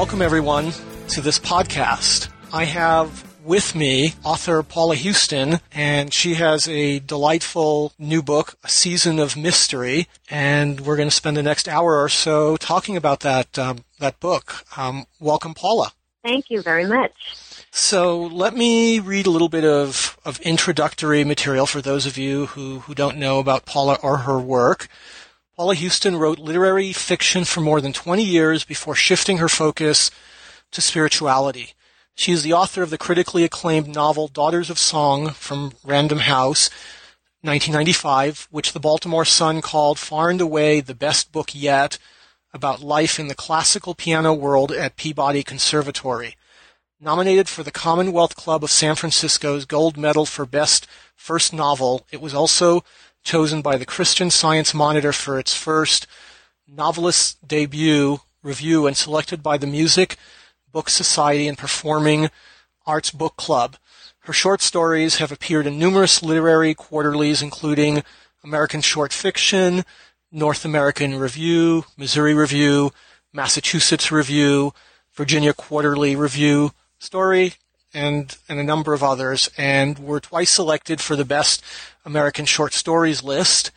Welcome, everyone, to this podcast. I have with me author Paula Huston, and she has a delightful new book, A Season of Mystery, and we're going to spend the next hour or so talking about that um, that book. Um, welcome, Paula. Thank you very much. So let me read a little bit of, of introductory material for those of you who, who don't know about Paula or her work. Paula Huston wrote literary fiction for more than 20 years before shifting her focus to spirituality. She is the author of the critically acclaimed novel Daughters of Song from Random House, 1995, which the Baltimore Sun called far and away the best book yet about life in the classical piano world at Peabody Conservatory. Nominated for the Commonwealth Club of San Francisco's Gold Medal for Best First Novel, it was also chosen by the Christian Science Monitor for its first novelist debut review and selected by the Music Book Society and Performing Arts Book Club. Her short stories have appeared in numerous literary quarterlies, including American Short Fiction, North American Review, Missouri Review, Massachusetts Review, Virginia Quarterly Review, Story, and, and a number of others, and were twice selected for the Best American Short Stories list.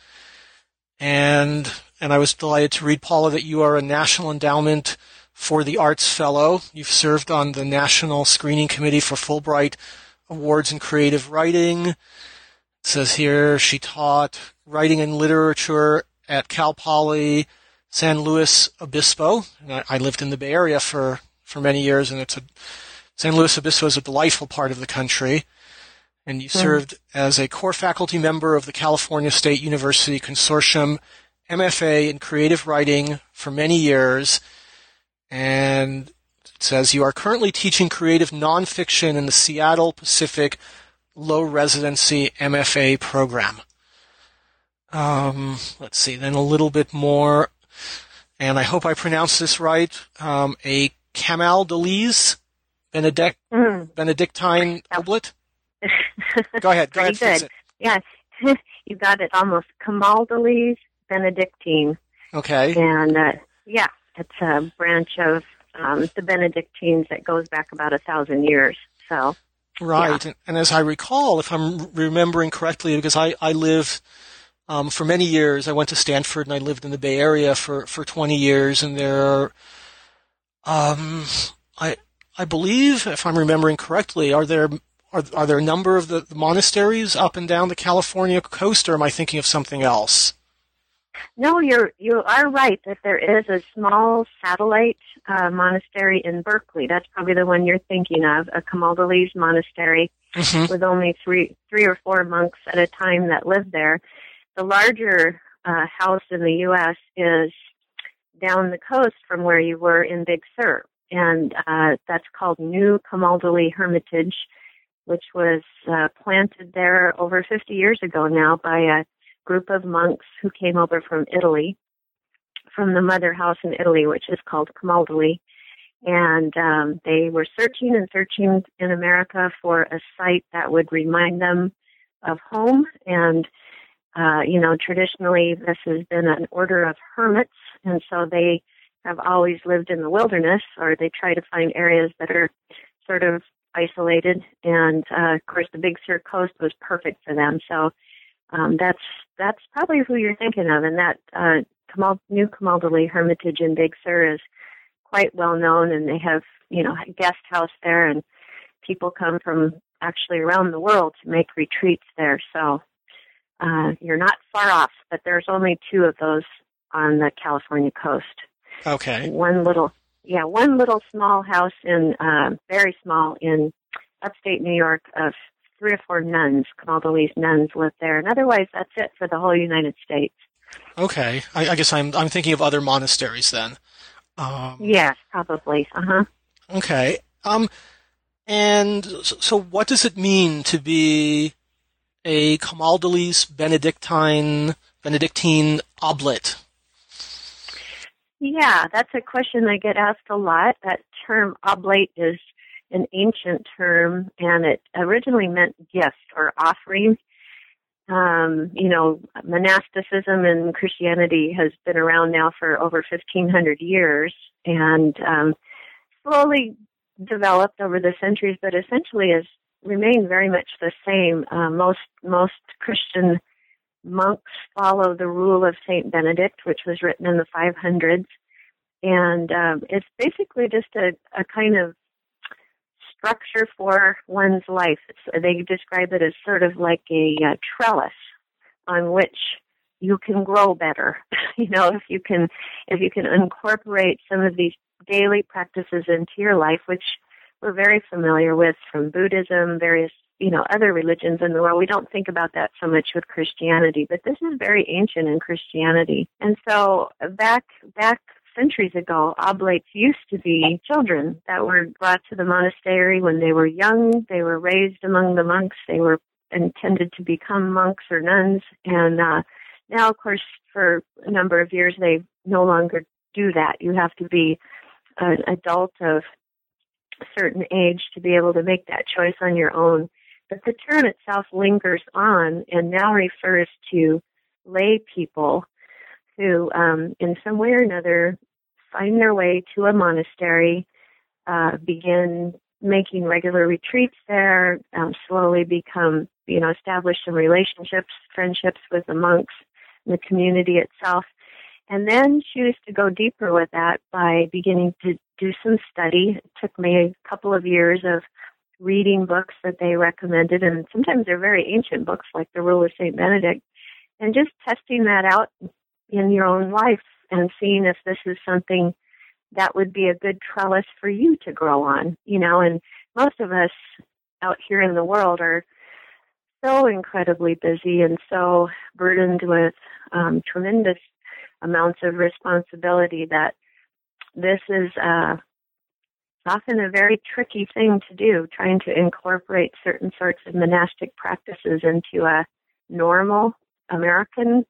And, and I was delighted to read, Paula, that you are a National Endowment for the Arts Fellow. You've served on the National Screening Committee for Fulbright Awards in Creative Writing. It says here she taught writing and literature at Cal Poly San Luis Obispo. I, I lived in the Bay Area for, for many years, and it's a San Luis Obispo is a delightful part of the country, and you served as a core faculty member of the California State University Consortium MFA in creative writing for many years. And it says you are currently teaching creative nonfiction in the Seattle Pacific Low Residency MFA program. Um, let's see, then a little bit more, and I hope I pronounced this right. Um, a Camaldolese Benedict, mm. Benedictine oblet? go ahead. Go ahead. Good. Yes, you got it almost. Camaldolese Benedictine. Okay. And uh, yeah, it's a branch of um, the Benedictines that goes back about a thousand years. So. Right, yeah. and, and, as I recall, if I'm remembering correctly, because I I lived um, for many years, I went to Stanford and I lived in the Bay Area for for 20 years, and there are um, I I believe, if I'm remembering correctly, are there are, are there a number of the, the monasteries up and down the California coast, or am I thinking of something else? No, you're you are right that there is a small satellite uh, monastery in Berkeley. That's probably the one you're thinking of, a Camaldolese monastery mm-hmm. with only three three or four monks at a time that live there. The larger uh, house in the U.S. is down the coast from where you were in Big Sur, and uh, that's called New Camaldoli Hermitage, which was uh, planted there over 50 years ago now by a group of monks who came over from Italy, from the mother house in Italy, which is called Camaldoli. And um, they were searching and searching in America for a site that would remind them of home. And, uh, you know, traditionally this has been an order of hermits. And so they have always lived in the wilderness, or they try to find areas that are sort of isolated. And uh, of course, the Big Sur coast was perfect for them. So um, that's that's probably who you're thinking of. And that uh, new Camaldoli Hermitage in Big Sur is quite well known, and they have you know a guest house there, and people come from actually around the world to make retreats there. So uh, you're not far off, but there's only two of those on the California coast. Okay. One little, yeah, one little small house in, uh, very small in upstate New York of three or four nuns, Camaldolese nuns live there. And otherwise, that's it for the whole United States. Okay, I, I guess I'm I'm thinking of other monasteries then. Um, yes, probably. Uh huh. Okay. Um, and so, so, what does it mean to be a Camaldolese Benedictine Benedictine oblate? Yeah, that's a question I get asked a lot. That term oblate is an ancient term, and it originally meant gift or offering. Um, you know, monasticism in Christianity has been around now for over 1500 years and um, slowly developed over the centuries, but essentially has remained very much the same. Uh, most most Christian monks follow the rule of Saint Benedict, which was written in the 500s, and um, it's basically just a, a kind of structure for one's life. They describe it as sort of like a uh, trellis on which you can grow better. you know, if you can, if you can incorporate some of these daily practices into your life, which we're very familiar with from Buddhism, various, you know, other religions in the world. We don't think about that so much with Christianity, but this is very ancient in Christianity. And so back, back centuries ago, oblates used to be children that were brought to the monastery when they were young. They were raised among the monks. They were intended to become monks or nuns. And uh, now, of course, for a number of years, they no longer do that. You have to be an adult of a certain age to be able to make that choice on your own. But the term itself lingers on and now refers to lay people who, um, in some way or another, find their way to a monastery, uh, begin making regular retreats there, um, slowly become, you know, establish some relationships, friendships with the monks and the community itself, and then choose to go deeper with that by beginning to do some study. It took me a couple of years of reading books that they recommended, and sometimes they're very ancient books like The Rule of St. Benedict, and just testing that out in your own life and seeing if this is something that would be a good trellis for you to grow on, you know, and most of us out here in the world are so incredibly busy and so burdened with um, tremendous amounts of responsibility that this is often a very tricky thing to do, trying to incorporate certain sorts of monastic practices into a normal American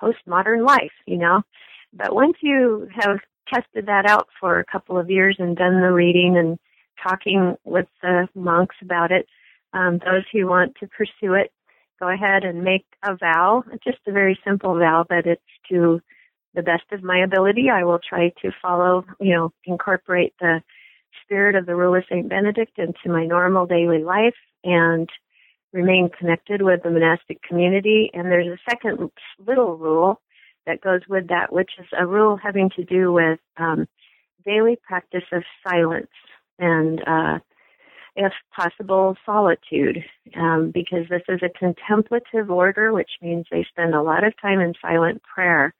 postmodern life, you know. But once you have tested that out for a couple of years and done the reading and talking with the monks about it, um, those who want to pursue it, go ahead and make a vow. Just a very simple vow, but it's to the best of my ability. I will try to follow, you know, incorporate the spirit of the rule of St. Benedict into my normal daily life and remain connected with the monastic community. And there's a second little rule that goes with that, which is a rule having to do with um, daily practice of silence and, uh, if possible, solitude, um, because this is a contemplative order, which means they spend a lot of time in silent prayer.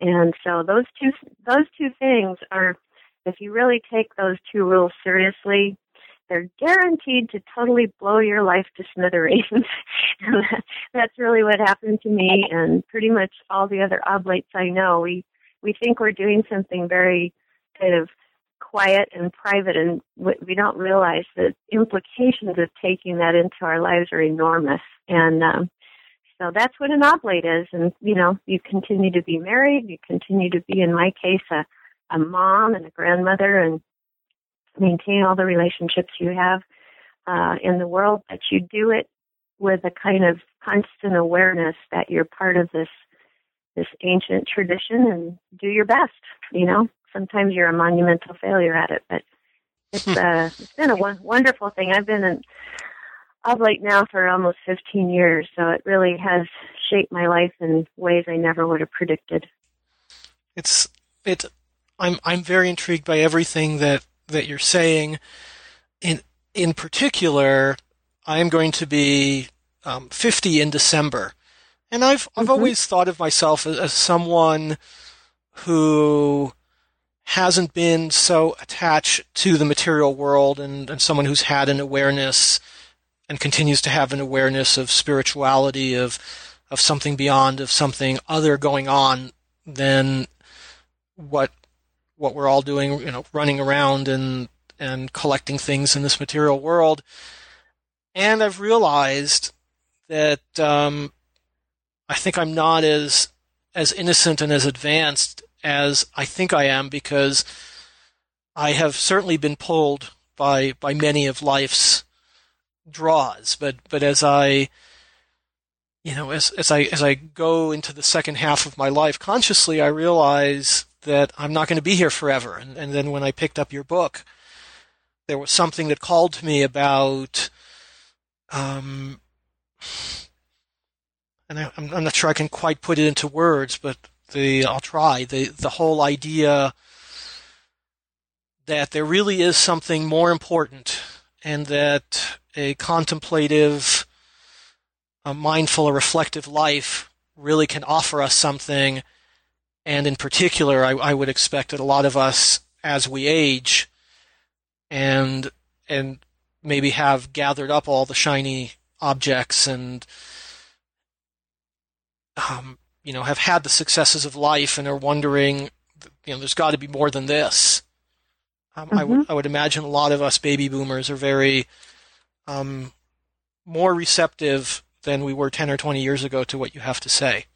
And so those two those two things are, if you really take those two rules seriously, they're guaranteed to totally blow your life to smithereens. and that's really what happened to me and pretty much all the other oblates I know. We we think we're doing something very kind of quiet and private and we don't realize the implications of taking that into our lives are enormous and um so that's what an oblate is and you know you continue to be married you continue to be in my case a a mom and a grandmother and maintain all the relationships you have uh, in the world, but you do it with a kind of constant awareness that you're part of this this ancient tradition and do your best. You know, sometimes you're a monumental failure at it, but it's uh, it's been a wonderful thing. I've been an oblate now for almost 15 years, so it really has shaped my life in ways I never would have predicted. It's it's I'm I'm very intrigued by everything that that you're saying. In in particular, I'm going to be um, 50 in December, and I've I've mm-hmm. always thought of myself as, as someone who hasn't been so attached to the material world and, and someone who's had an awareness and continues to have an awareness of spirituality of of something beyond, of something other going on than what what we're all doing, you know, running around and and collecting things in this material world. And I've realized that um, I think I'm not as as innocent and as advanced as I think I am because I have certainly been pulled by by many of life's draws. But but as I you know, as as I as I go into the second half of my life consciously, I realize that I'm not going to be here forever. And, and then when I picked up your book, there was something that called to me about, um, and I, am not sure I can quite put it into words, but the I'll try the the whole idea that there really is something more important, and that a contemplative, a mindful, or reflective life really can offer us something and in particular, I, I would expect that a lot of us, as we age, and and maybe have gathered up all the shiny objects and um, you know have had the successes of life and are wondering, you know, there's got to be more than this. Um, mm-hmm. I would I would imagine a lot of us baby boomers are very um, more receptive than we were ten or twenty years ago to what you have to say.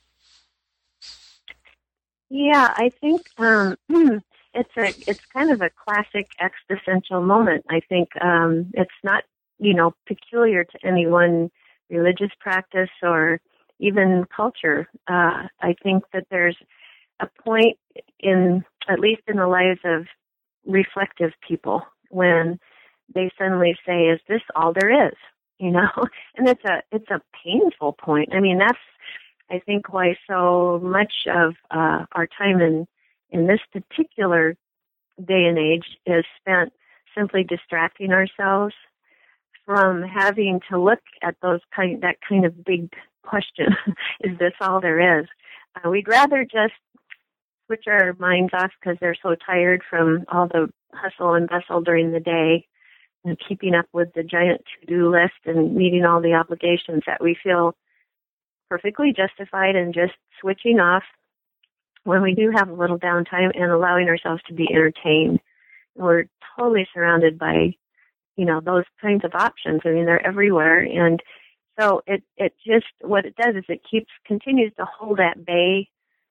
Yeah, I think um, it's a it's kind of a classic existential moment. I think um, it's not you know peculiar to any one religious practice or even culture. Uh, I think that there's a point in at least in the lives of reflective people when they suddenly say, "Is this all there is?" You know, and it's a it's a painful point. I mean, that's I think why so much of uh, our time in in this particular day and age is spent simply distracting ourselves from having to look at those kind that kind of big question: Is this all there is? Uh, we'd rather just switch our minds off because they're so tired from all the hustle and bustle during the day and keeping up with the giant to-do list and meeting all the obligations that we feel perfectly justified in just switching off when we do have a little downtime and allowing ourselves to be entertained. We're totally surrounded by, you know, those kinds of options. I mean, they're everywhere. And so it, it just, what it does is it keeps, continues to hold at bay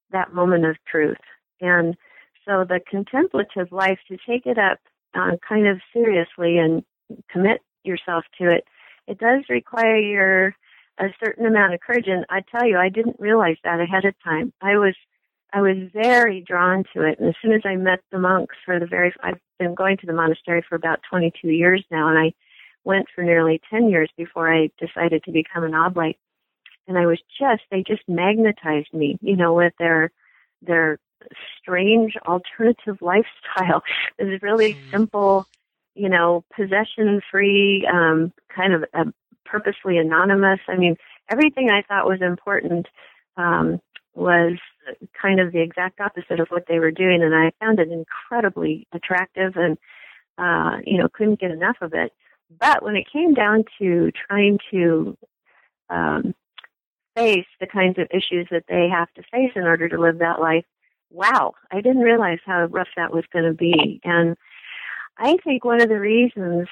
that moment of truth. And so the contemplative life, to take it up uh, kind of seriously and commit yourself to it, it does require your a certain amount of courage. And I tell you, I didn't realize that ahead of time. I was, I was very drawn to it. And as soon as I met the monks for the very, I've been going to the monastery for about 22 years now, and I went for nearly 10 years before I decided to become an oblate. And I was just, they just magnetized me, you know, with their, their strange alternative lifestyle. It was really mm. simple, you know, possession free, um, kind of a purposely anonymous. I mean, everything I thought was important um, was kind of the exact opposite of what they were doing, and I found it incredibly attractive, and uh, you know, couldn't get enough of it. But when it came down to trying to um, face the kinds of issues that they have to face in order to live that life, wow, I didn't realize how rough that was going to be. And I think one of the reasons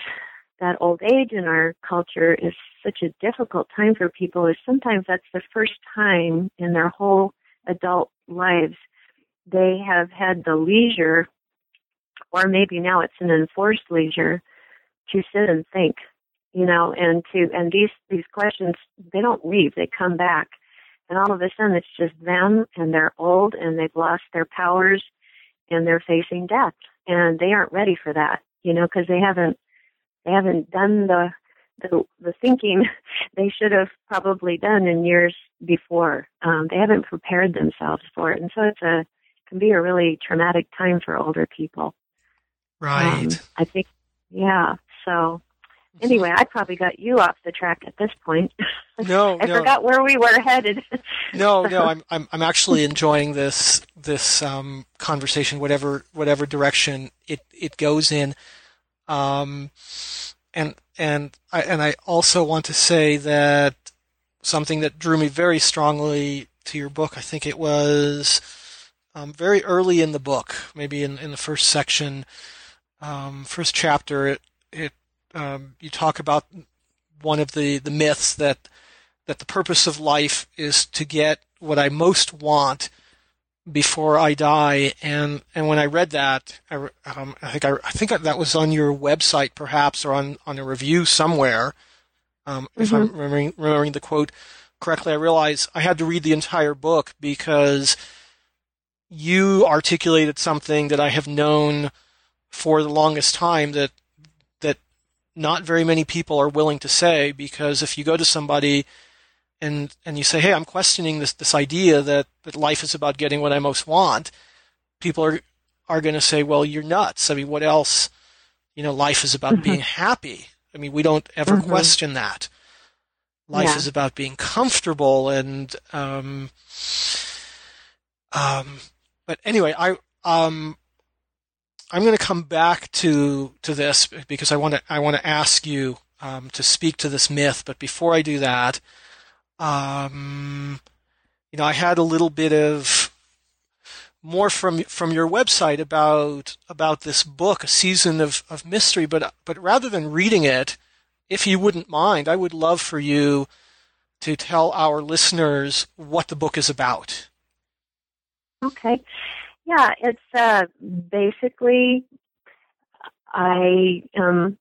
that old age in our culture is such a difficult time for people is sometimes that's the first time in their whole adult lives they have had the leisure or maybe now it's an enforced leisure to sit and think you know and to and these these questions they don't leave they come back. And all of a sudden it's just them and they're old and they've lost their powers and they're facing death. And they aren't ready for that you know because they haven't they haven't done the the, the thinking they should have probably done in years before. Um, they haven't prepared themselves for it, and so it's a can be a really traumatic time for older people. Right. Um, I think. Yeah. So anyway, I probably got you off the track at this point. No, I no. forgot where we were headed. no, no, I'm I'm I'm actually enjoying this this um, conversation, whatever whatever direction it it goes in. Um, and and I and I also want to say that something that drew me very strongly to your book. I think it was um, very early in the book, maybe in, in the first section, um, first chapter. It it um, you talk about one of the, the myths that that the purpose of life is to get what I most want before I die. And and when I read that, I, um, I think I, I, think that was on your website, perhaps, or on on a review somewhere. Um, mm-hmm. If I'm mm-hmm. remembering, remembering the quote correctly, I realized I had to read the entire book because you articulated something that I have known for the longest time that that not very many people are willing to say because if you go to somebody and and you say, "Hey, I'm questioning this this idea that that life is about getting what I most want," people are are going to say, "Well, you're nuts." I mean, what else? You know, life is about mm-hmm. being happy. I mean, we don't ever mm-hmm. question that. Life yeah. is about being comfortable and um, um, but anyway, I um, I'm going to come back to to this because I want to I want to ask you um, to speak to this myth. But before I do that, um, you know, I had a little bit of more from from your website about about this book, a season of, of mystery. But but rather than reading it, if you wouldn't mind, I would love for you to tell our listeners what the book is about. Okay. Yeah, it's uh, basically I am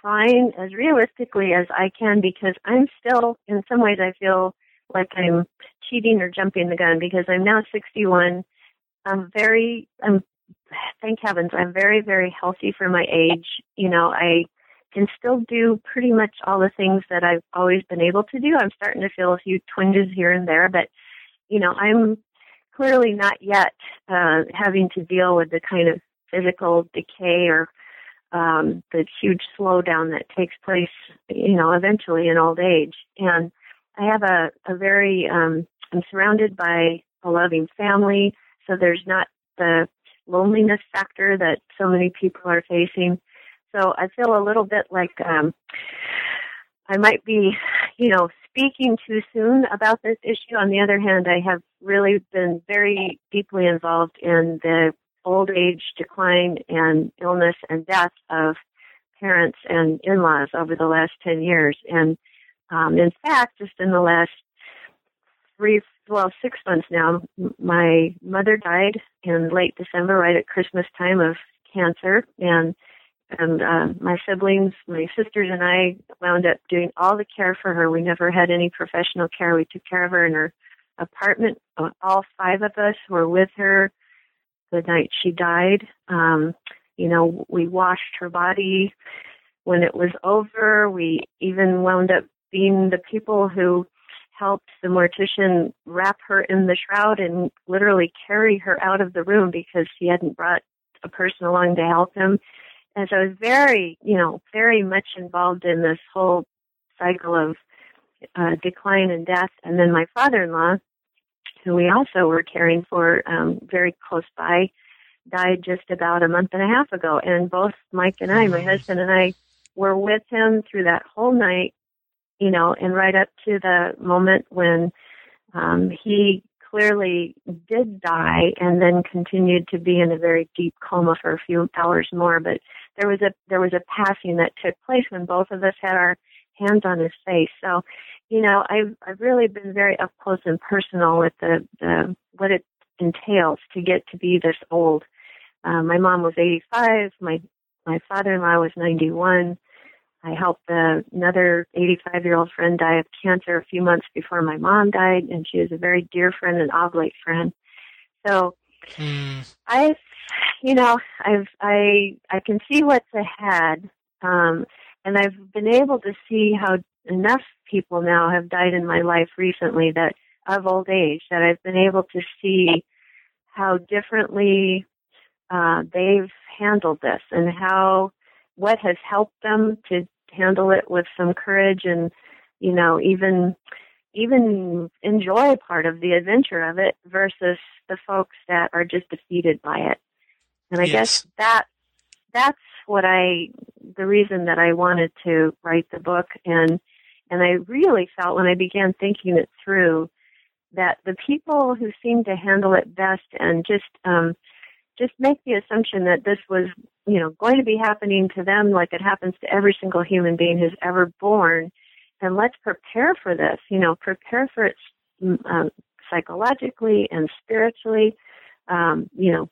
trying as realistically as I can because I'm still, in some ways, I feel like I'm cheating or jumping the gun because I'm now 61. I'm very, I'm, thank heavens, I'm very, very healthy for my age. You know, I can still do pretty much all the things that I've always been able to do. I'm starting to feel a few twinges here and there, but, you know, I'm clearly not yet uh, having to deal with the kind of physical decay or um, the huge slowdown that takes place, you know, eventually in old age. And I have a, a very, um, I'm surrounded by a loving family, so there's not the loneliness factor that so many people are facing. So I feel a little bit like um, I might be, you know, speaking too soon about this issue. On the other hand, I have really been very deeply involved in the old age decline and illness and death of parents and in-laws over the last 10 years. And um, in fact, just in the last three, well, six months now, my mother died in late December, right at Christmas time of cancer. And and uh, my siblings, my sisters, and I wound up doing all the care for her. We never had any professional care. We took care of her in her apartment. All five of us were with her the night she died. Um, you know, we washed her body when it was over. We even wound up being the people who helped the mortician wrap her in the shroud and literally carry her out of the room because he hadn't brought a person along to help him. And so I was very, you know, very much involved in this whole cycle of uh, decline and death. And then my father-in-law, who we also were caring for um, very close by, died just about a month and a half ago. And both Mike and I, my husband and I, were with him through that whole night, you know, and right up to the moment when um, he clearly did die and then continued to be in a very deep coma for a few hours more. But there was a there was a passing that took place when both of us had our hands on his face. So you know, I've I've really been very up close and personal with the, the what it entails to get to be this old. Uh, my mom was 85. My my father-in-law was 91. I helped uh, another 85 year old friend die of cancer a few months before my mom died, and she was a very dear friend and oblate friend. So mm. I've, you know, I've I I can see what's ahead, um, and I've been able to see how enough people now have died in my life recently that of old age that I've been able to see how differently uh, they've handled this and how what has helped them to handle it with some courage and you know even even enjoy part of the adventure of it versus the folks that are just defeated by it and i yes. guess that that's what i the reason that i wanted to write the book and And I really felt when I began thinking it through that the people who seemed to handle it best and just um, just make the assumption that this was you know going to be happening to them like it happens to every single human being who's ever born, and let's prepare for this. You know, prepare for it um, psychologically and spiritually. Um, you know,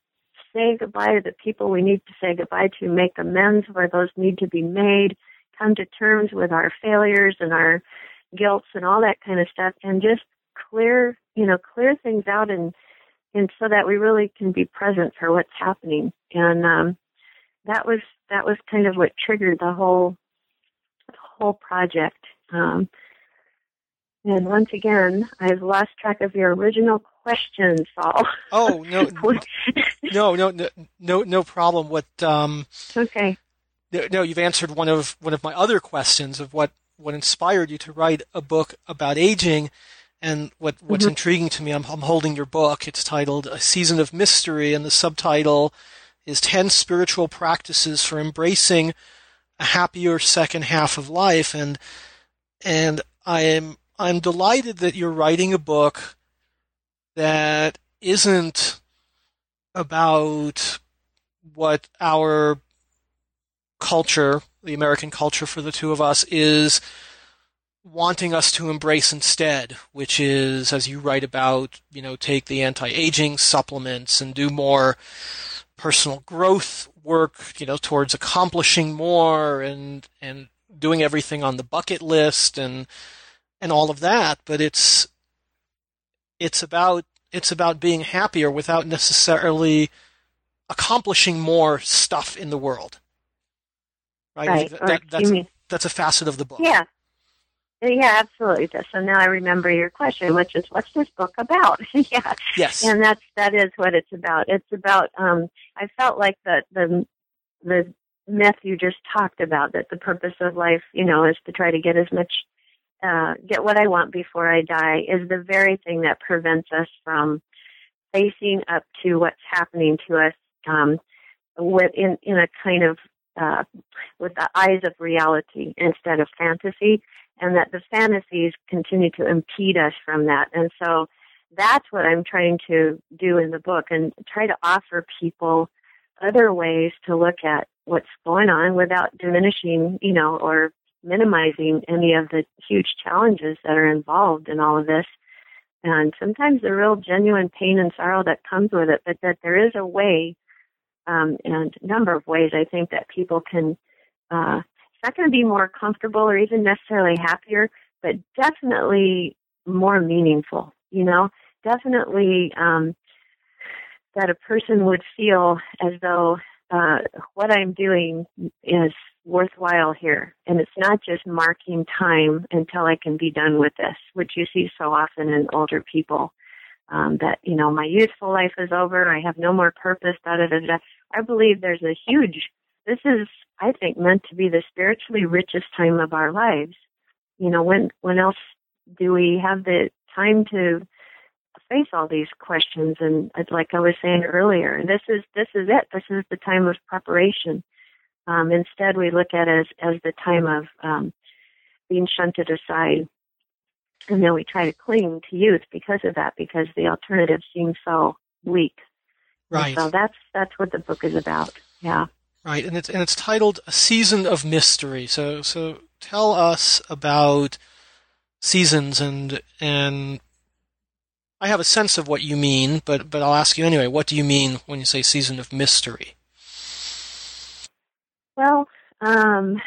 say goodbye to the people we need to say goodbye to, make amends where those need to be made, come to terms with our failures and our guilts and all that kind of stuff, and just clear, you know, clear things out and and so that we really can be present for what's happening. And um, that was that was kind of what triggered the whole the whole project. Um, and once again, I've lost track of your original question, Saul. Oh no, no, no, no, no, no problem. What? Um, okay. No, you've answered one of one of my other questions of what what inspired you to write a book about aging. And what what's mm-hmm. intriguing to me, I'm, I'm holding your book. It's titled "A Season of Mystery," and the subtitle is 10 spiritual practices for embracing a happier second half of life and and I am I'm delighted that you're writing a book that isn't about what our culture, the American culture for the two of us, is wanting us to embrace instead, which is, as you write about, you know, take the anti-aging supplements and do more personal growth work, you know, towards accomplishing more and, and doing everything on the bucket list and, and all of that, but it's it's about it's about being happier without necessarily accomplishing more stuff in the world. Right. right. That, that's that's a facet of the book. Yeah. Yeah, absolutely. So now I remember your question, which is, what's this book about? yeah. Yes. And that's that is what it's about. It's about. Um, I felt like the the the myth you just talked about that the purpose of life, you know, is to try to get as much uh, get what I want before I die is the very thing that prevents us from facing up to what's happening to us um, in a kind of uh, with the eyes of reality instead of fantasy, and that the fantasies continue to impede us from that. And so that's what I'm trying to do in the book and try to offer people other ways to look at what's going on without diminishing, you know, or minimizing any of the huge challenges that are involved in all of this. And sometimes the real genuine pain and sorrow that comes with it, but that there is a way, um, and a number of ways I think that people can, uh, it's not going to be more comfortable or even necessarily happier, but definitely more meaningful, you know, definitely, um, that a person would feel as though, uh, what I'm doing is worthwhile here. And it's not just marking time until I can be done with this, which you see so often in older people. Um, that, you know, my youthful life is over, I have no more purpose, da da da da. I believe there's a huge, this is, I think, meant to be the spiritually richest time of our lives. You know, when, when else do we have the time to face all these questions? And like I was saying earlier, this is, this is it. This is the time of preparation um, instead, we look at it as, as the time of um, being shunted aside. And then we try to cling to youth because of that, because the alternative seems so weak. Right. And so that's that's what the book is about. Yeah. Right, and it's and it's titled "A Season of Mystery." So so tell us about seasons and and I have a sense of what you mean, but but I'll ask you anyway. What do you mean when you say season of mystery? Well, um,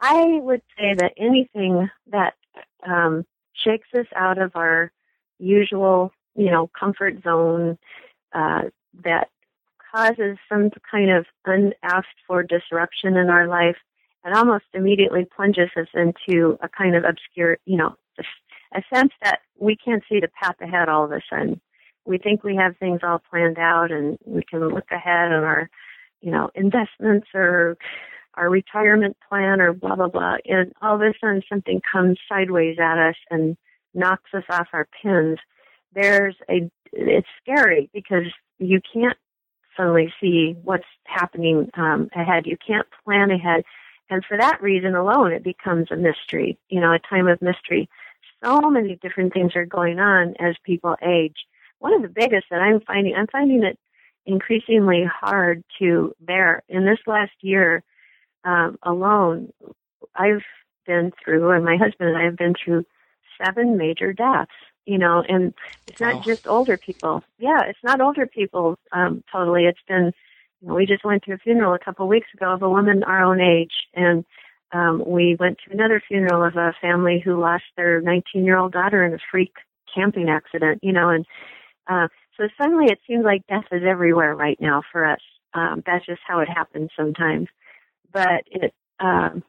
I would say that anything that um, shakes us out of our usual, you know, comfort zone, uh, that causes some kind of unasked for disruption in our life, and almost immediately plunges us into a kind of obscure, you know, a sense that we can't see the path ahead all of a sudden. We think we have things all planned out and we can look ahead on our you know, investments or our retirement plan or blah, blah, blah. And all of a sudden something comes sideways at us and knocks us off our pins. There's a, it's scary because you can't suddenly see what's happening um, ahead. You can't plan ahead. and for that reason alone, it becomes a mystery, you know, a time of mystery. So many different things are going on as people age. One of the biggest that I'm finding, I'm finding it increasingly hard to bear. In this last year um, alone, I've been through, and my husband and I have been through seven major deaths. You know, and it's not just older people. Yeah, it's not older people um, totally. It's been you know, we just went to a funeral a couple of weeks ago of a woman our own age, and um, we went to another funeral of a family who lost their 19 year old daughter in a freak camping accident. You know, and uh, so suddenly it seems like death is everywhere right now for us. Um, that's just how it happens sometimes. But it, um,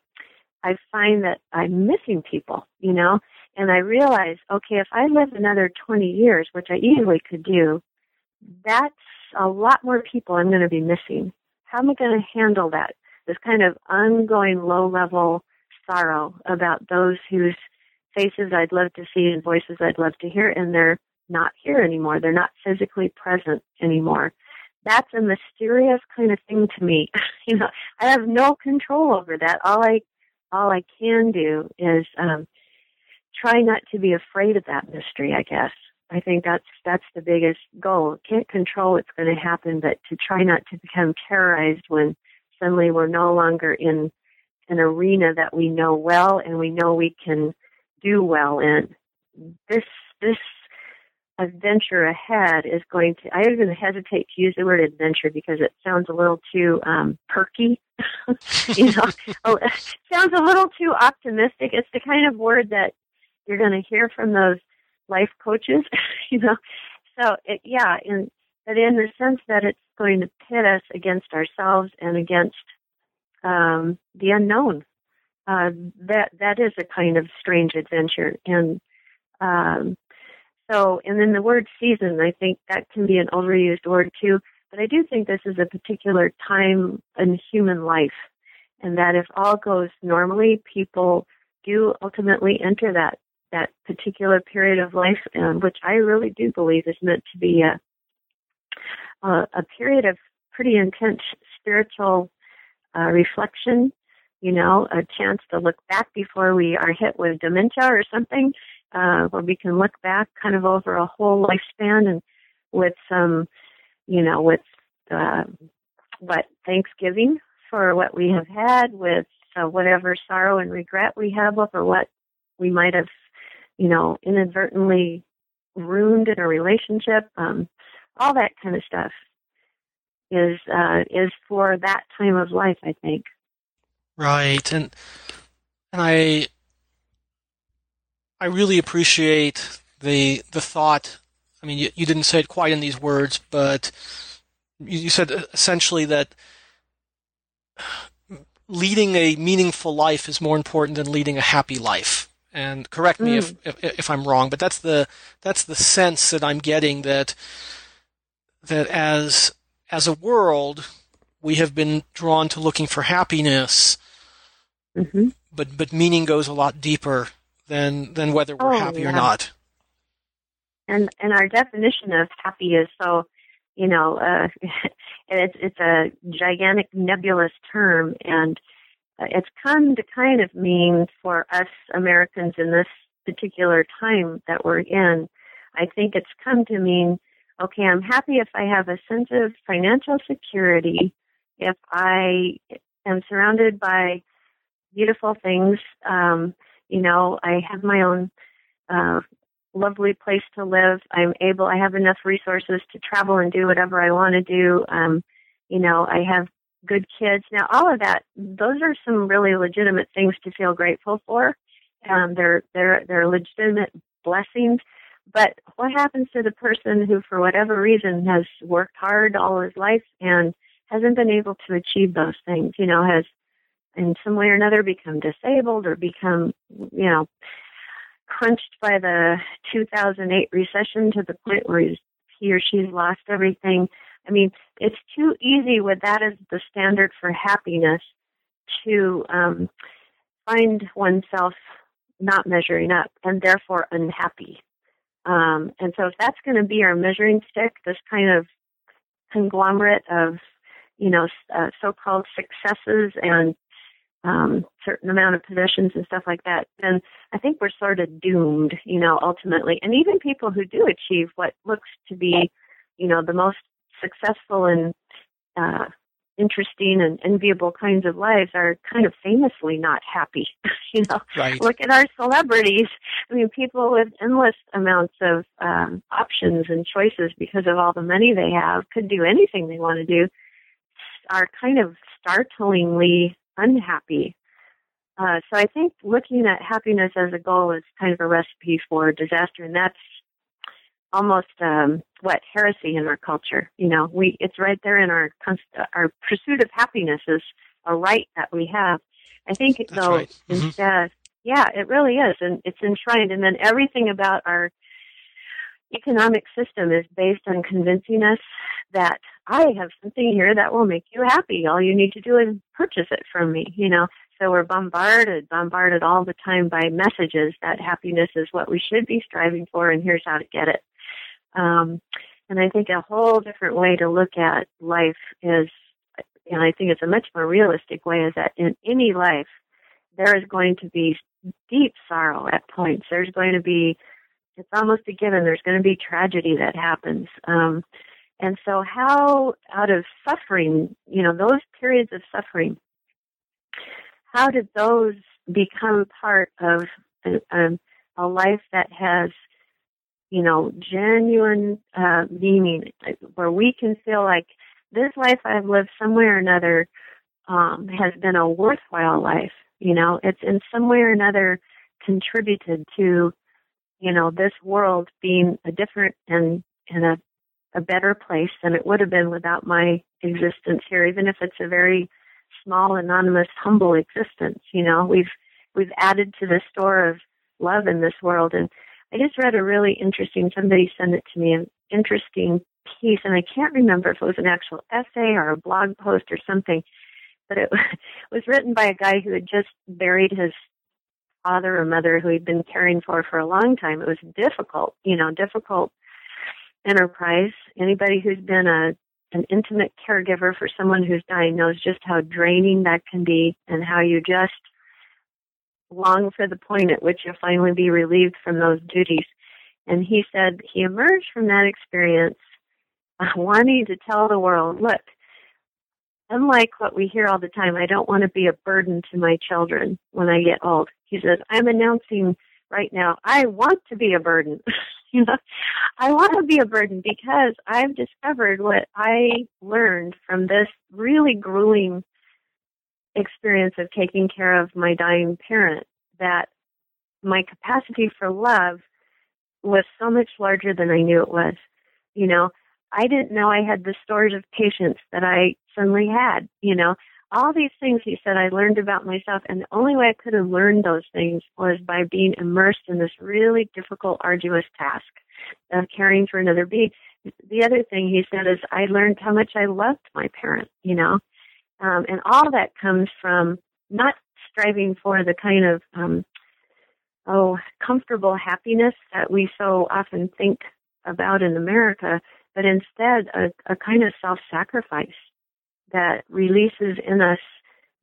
I find that I'm missing people, you know, and I realize, okay, if I live another 20 years, which I easily could do, that's a lot more people I'm going to be missing. How am I going to handle that? This kind of ongoing low level sorrow about those whose faces I'd love to see and voices I'd love to hear, and they're not here anymore. They're not physically present anymore. That's a mysterious kind of thing to me. you know, I have no control over that. All I, all I can do is um, try not to be afraid of that mystery. I guess I think that's that's the biggest goal. Can't control what's going to happen, but to try not to become terrorized when suddenly we're no longer in an arena that we know well and we know we can do well in. This this adventure ahead is going to I even hesitate to use the word adventure because it sounds a little too um perky. you know, oh, it sounds a little too optimistic. It's the kind of word that you're going to hear from those life coaches, you know. So it, yeah, in but in the sense that it's going to pit us against ourselves and against um, the unknown. Uh, that that is a kind of strange adventure, and um, so and then the word season, I think that can be an overused word too. But I do think this is a particular time in human life, and that if all goes normally, people do ultimately enter that that particular period of life, um, which I really do believe is meant to be a, a, a period of pretty intense spiritual uh, reflection. You know, a chance to look back before we are hit with dementia or something, uh, where we can look back kind of over a whole lifespan and with some, you know, with uh, what Thanksgiving for what we have had, with uh, whatever sorrow and regret we have over what we might have you know, inadvertently ruined in a relationship, um, all that kind of stuff is uh, is for that time of life, I think. Right, and and I I really appreciate the the thought. I mean, you, you didn't say it quite in these words, but you, you said essentially that leading a meaningful life is more important than leading a happy life and correct me mm. if, if, if I'm wrong, but that's the that's the sense that I'm getting that that as as a world we have been drawn to looking for happiness, mm-hmm. but but meaning goes a lot deeper than than whether we're oh, happy yeah. or not. And and our definition of happy is so you know uh, it's it's a gigantic nebulous term and it's come to kind of mean for us Americans in this particular time that we're in, I think it's come to mean, okay, I'm happy if I have a sense of financial security, if I am surrounded by beautiful things, um, you know, I have my own uh, lovely place to live. I'm able, I have enough resources to travel and do whatever I want to do. Um, you know, I have good kids. Now, all of that, those are some really legitimate things to feel grateful for. Um, they're they're they're legitimate blessings. But what happens to the person who, for whatever reason, has worked hard all his life and hasn't been able to achieve those things? You know, has in some way or another become disabled or become, you know, crunched by the 2008 recession to the point where he's, he or she's lost everything. I mean, it's too easy with that as the standard for happiness to um, find oneself not measuring up and therefore unhappy. Um, and so if that's going to be our measuring stick, this kind of conglomerate of, you know, uh, so-called successes and um, certain amount of possessions and stuff like that, then I think we're sort of doomed, you know, ultimately. And even people who do achieve what looks to be, you know, the most successful and uh, interesting and enviable kinds of lives are kind of famously not happy. you know, right. look at our celebrities. I mean, people with endless amounts of um, options and choices because of all the money they have could do anything they want to do. Are kind of startlingly unhappy. Uh, so I think looking at happiness as a goal is kind of a recipe for disaster, and that's almost um, what heresy in our culture. You know, we it's right there in our our pursuit of happiness is a right that we have. I think that's though right. mm-hmm. instead, yeah, it really is, and it's enshrined. And then everything about our economic system is based on convincing us that I have something here that will make you happy. All you need to do is purchase it from me, you know. So we're bombarded, bombarded all the time by messages that happiness is what we should be striving for and here's how to get it. Um, and I think a whole different way to look at life is, and I think it's a much more realistic way, is that in any life, there is going to be deep sorrow at points. There's going to be, it's almost a given, there's going to be tragedy that happens. Um, and so how out of suffering, you know, those periods of suffering, how did those become part of a, a, a life that has, you know, genuine uh, meaning, where we can feel like this life I've lived somewhere or another um, has been a worthwhile life. You know, it's in some way or another contributed to, you know, this world being a different and and a a better place than it would have been without my existence here, even if it's a very small, anonymous, humble existence. You know, we've we've added to the store of love in this world. And I just read a really interesting. Somebody sent it to me, an interesting piece, and I can't remember if it was an actual essay or a blog post or something, but it was written by a guy who had just buried his father or mother who he'd been caring for for a long time. It was difficult, you know, difficult enterprise. Anybody who's been a an intimate caregiver for someone who's dying knows just how draining that can be and how you just long for the point at which you'll finally be relieved from those duties. And he said he emerged from that experience uh, wanting to tell the world, look, unlike what we hear all the time, I don't want to be a burden to my children when I get old. He says, I'm announcing right now, I want to be a burden. you know, I want to be a burden because I've discovered what I learned from this really grueling experience of taking care of my dying parent that my capacity for love was so much larger than I knew it was. You know, I didn't know I had the stores of patience that I suddenly had, you know all these things he said I learned about myself, and the only way I could have learned those things was by being immersed in this really difficult, arduous task of caring for another being. The other thing he said is I learned how much I loved my parent, you know, um, and all that comes from not striving for the kind of um, oh comfortable happiness that we so often think about in America, but instead a, a kind of self-sacrifice that releases in us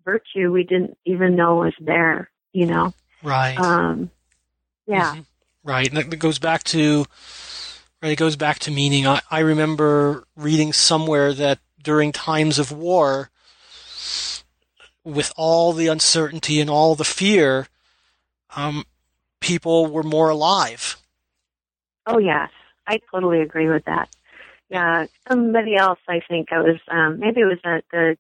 virtue we didn't even know was there, you know? Right. Um, yeah. Mm-hmm. Right. And it goes back to, right, it goes back to meaning. I, I remember reading somewhere that during times of war, with all the uncertainty and all the fear, um, people were more alive. Oh, yes. I totally agree with that yeah, somebody else. I think I was um, maybe it was a, the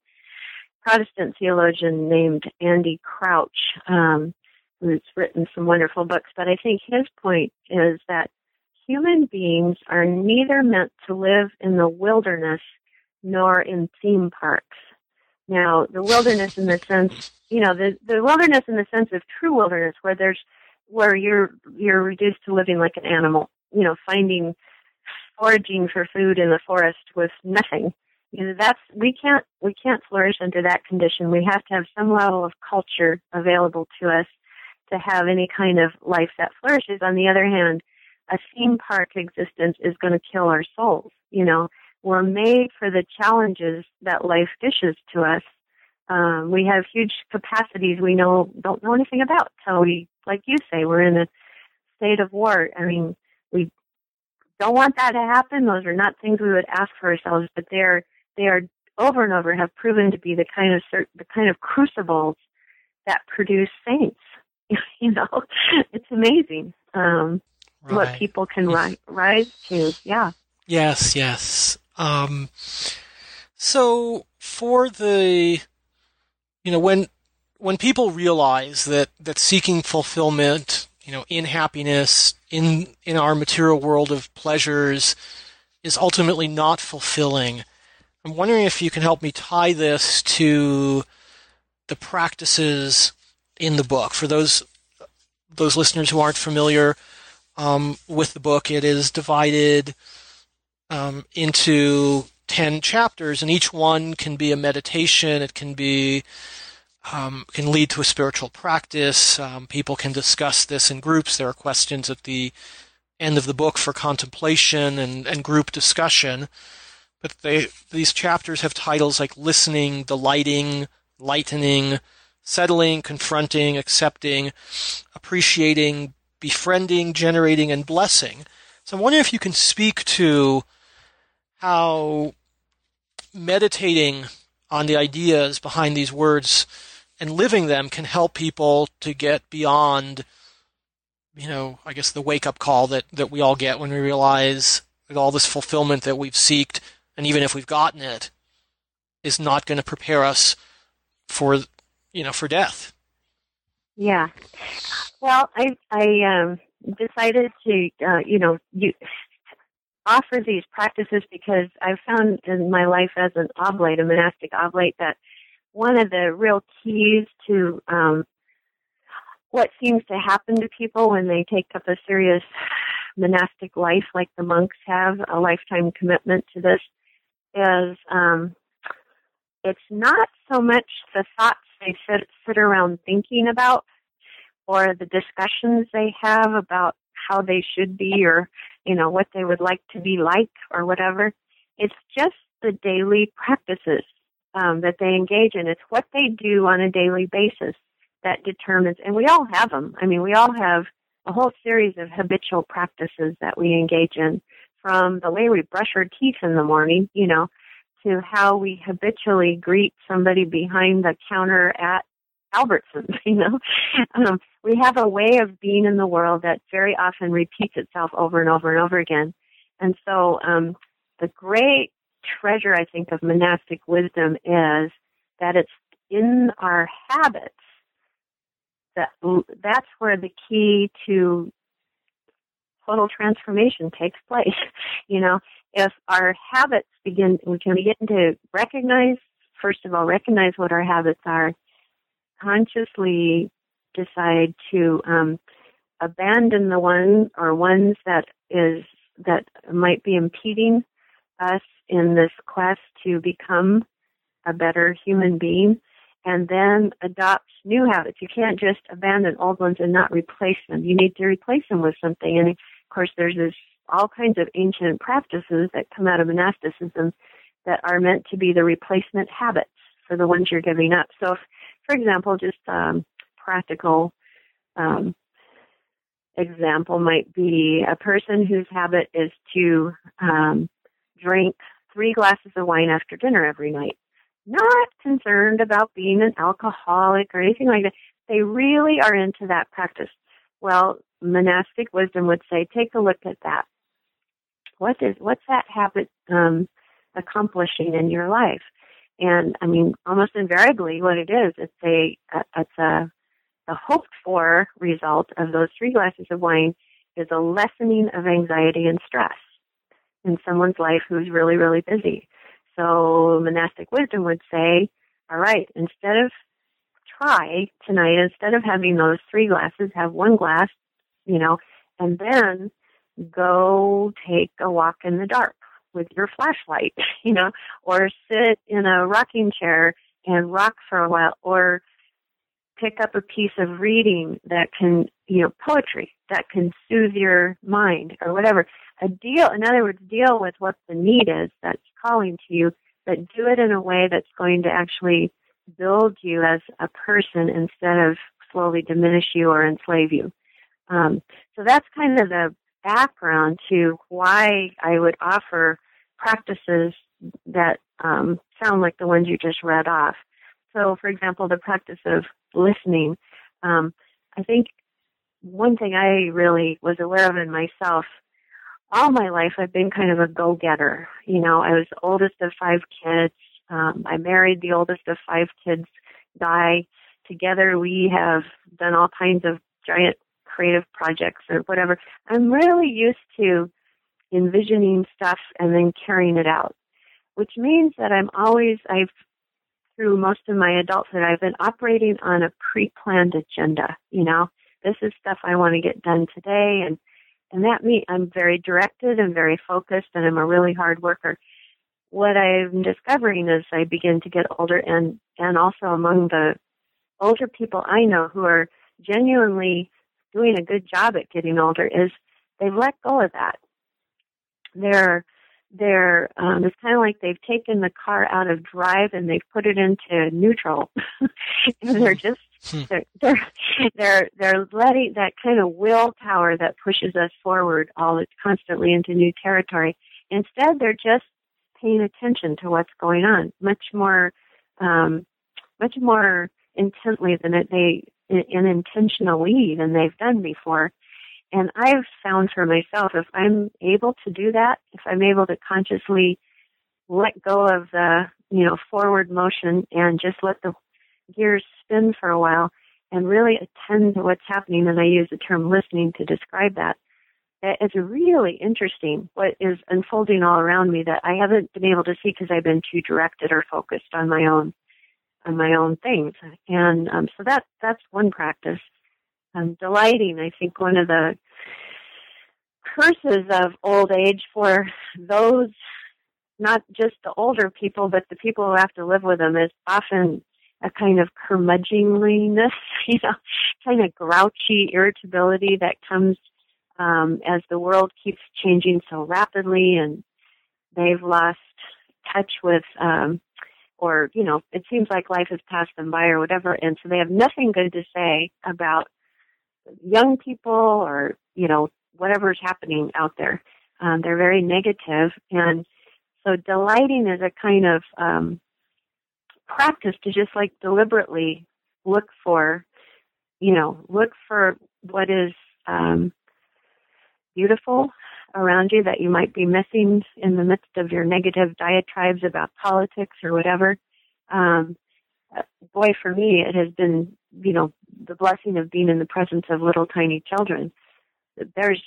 Protestant theologian named Andy Crouch, um, who's written some wonderful books. But I think his point is that human beings are neither meant to live in the wilderness nor in theme parks. Now, the wilderness in the sense, you know, the the wilderness in the sense of true wilderness, where there's where you're you're reduced to living like an animal, you know, finding foraging for food in the forest with nothing. You know, that's we can't we can't flourish under that condition. We have to have some level of culture available to us to have any kind of life that flourishes. On the other hand, a theme park existence is going to kill our souls. You know, we're made for the challenges that life dishes to us. Um, we have huge capacities we know don't know anything about. So we, like you say, we're in a state of war. I mean, we don't want that to happen. Those are not things we would ask for ourselves, but they're they are over and over have proven to be the kind of the kind of crucibles that produce saints. you know, it's amazing um, right. what people can ri- rise to. Yeah. Yes. Yes. Um, so for the, you know, when when people realize that that seeking fulfillment, you know, in happiness, in in our material world of pleasures, is ultimately not fulfilling. I'm wondering if you can help me tie this to the practices in the book. For those those listeners who aren't familiar um, with the book, it is divided um, into ten chapters, and each one can be a meditation. It can be um, can lead to a spiritual practice. Um, people can discuss this in groups. There are questions at the end of the book for contemplation and, and group discussion. But they, these chapters have titles like listening, delighting, lightening, settling, confronting, accepting, appreciating, befriending, generating, and blessing. So I'm wondering if you can speak to how meditating on the ideas behind these words and living them can help people to get beyond, you know, I guess the wake up call that, that we all get when we realize that all this fulfillment that we've sought, and even if we've gotten it, is not going to prepare us for, you know, for death. Yeah. Well, I I um, decided to uh, you know you offer these practices because I've found in my life as an oblate, a monastic oblate, that one of the real keys to um, what seems to happen to people when they take up a serious monastic life like the monks have, a lifetime commitment to this, is um, it's not so much the thoughts they sit, sit around thinking about or the discussions they have about how they should be or, you know, what they would like to be like or whatever. It's just the daily practices um, that they engage in. It's what they do on a daily basis that determines, and we all have them. I mean, we all have a whole series of habitual practices that we engage in from the way we brush our teeth in the morning, you know, to how we habitually greet somebody behind the counter at Albertsons, you know. Um, we have a way of being in the world that very often repeats itself over and over and over again. And so um, the great treasure, I think, of monastic wisdom is that it's in our habits that that's where the key to total transformation takes place. you know, if our habits begin, we can begin to recognize, first of all, recognize what our habits are, consciously decide to um, abandon the one or ones that is that might be impeding us in this quest to become a better human being and then adopt new habits. You can't just abandon old ones and not replace them. You need to replace them with something. And of course, there's this all kinds of ancient practices that come out of monasticism that are meant to be the replacement habits for the ones you're giving up. So, if, for example, just um, practical um, example might be a person whose habit is to um, drink three glasses of wine after dinner every night. Not concerned about being an alcoholic or anything like that. They really are into that practice. Well, monastic wisdom would say, take a look at that. What is what's that habit um, accomplishing in your life? And I mean, almost invariably, what it is, it's a it's a the hoped for result of those three glasses of wine is a lessening of anxiety and stress in someone's life who's really, really busy. So monastic wisdom would say, all right, instead of try tonight, instead of having those three glasses, have one glass, you know, and then go take a walk in the dark with your flashlight, you know, or sit in a rocking chair and rock for a while, or pick up a piece of reading that can, you know, poetry that can soothe your mind or whatever. A deal, in other words, deal with what the need is that's calling to you, but do it in a way that's going to actually build you as a person instead of slowly diminish you or enslave you. Um, so that's kind of the background to why I would offer practices that um, sound like the ones you just read off. So, for example, the practice of listening. Um, I think one thing I really was aware of in myself all my life, I've been kind of a go-getter. You know, I was the oldest of five kids. Um, I married the oldest of five kids guy. Together, we have done all kinds of giant creative projects or whatever. I'm really used to envisioning stuff and then carrying it out, which means that I'm always, I've, through most of my adulthood, I've been operating on a pre-planned agenda. You know, this is stuff I want to get done today and and that me I'm very directed and very focused and I'm a really hard worker. What I'm discovering as I begin to get older and and also among the older people I know who are genuinely doing a good job at getting older is they've let go of that. They're they're um, it's kind of like they've taken the car out of drive and they've put it into neutral, and they're just hmm. they're, they're they're they're letting that kind of willpower that pushes us forward all it's constantly into new territory. Instead, they're just paying attention to what's going on much more um, much more intently than it, they and intentionally than they've done before. And I've found for myself, if I'm able to do that, if I'm able to consciously let go of the, you know, forward motion and just let the gears spin for a while and really attend to what's happening, and I use the term listening to describe that, it's really interesting what is unfolding all around me that I haven't been able to see because I've been too directed or focused on my own on my own things. And um, so that that's one practice. Um, delighting, I think, one of the curses of old age for those, not just the older people, but the people who have to live with them, is often a kind of curmudgeonliness, you know, kind of grouchy irritability that comes um, as the world keeps changing so rapidly, and they've lost touch with um, or you know it seems like life has passed them by or whatever. And so they have nothing good to say about young people or you know whatever's happening out there um, they're very negative and so delighting is a kind of um, practice to just like deliberately look for you know look for what is um, beautiful around you that you might be missing in the midst of your negative diatribes about politics or whatever. Um, boy, for me, it has been, you know, the blessing of being in the presence of little tiny children. There's,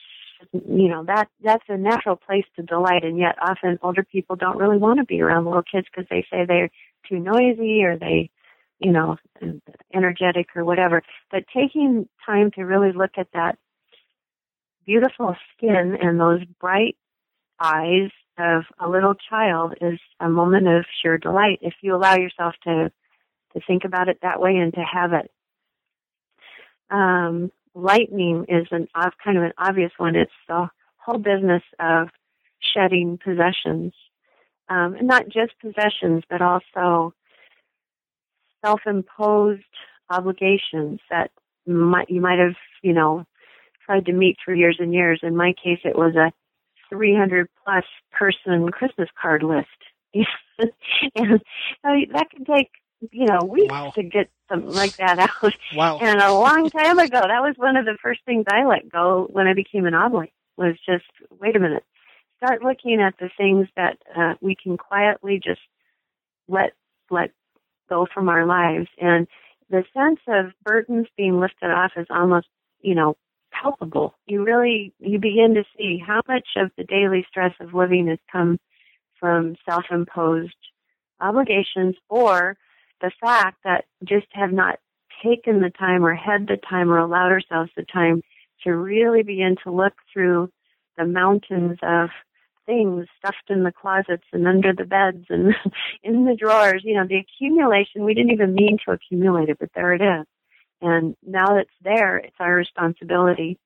you know, that that's a natural place to delight, and yet often older people don't really want to be around little kids because they say they're too noisy or they, you know, energetic or whatever. But taking time to really look at that beautiful skin and those bright eyes of a little child is a moment of sheer delight if you allow yourself to to think about it that way and to have it. Um, lightening is an kind of an obvious one. It's the whole business of shedding possessions, um, and not just possessions, but also self-imposed obligations that might you might have you know tried to meet for years and years. In my case, it was a 300 plus person Christmas card list. and that can take, you know, weeks wow. to get something like that out. Wow. And a long time ago, that was one of the first things I let go when I became an oblate was just, wait a minute, start looking at the things that uh, we can quietly just let, let go from our lives. And the sense of burdens being lifted off is almost, you know, palpable. You really you begin to see how much of the daily stress of living has come from self-imposed obligations or the fact that just have not taken the time or had the time or allowed ourselves the time to really begin to look through the mountains of things stuffed in the closets and under the beds and in the drawers, you know, the accumulation, we didn't even mean to accumulate it, but there it is. And now it's there, it's our responsibility.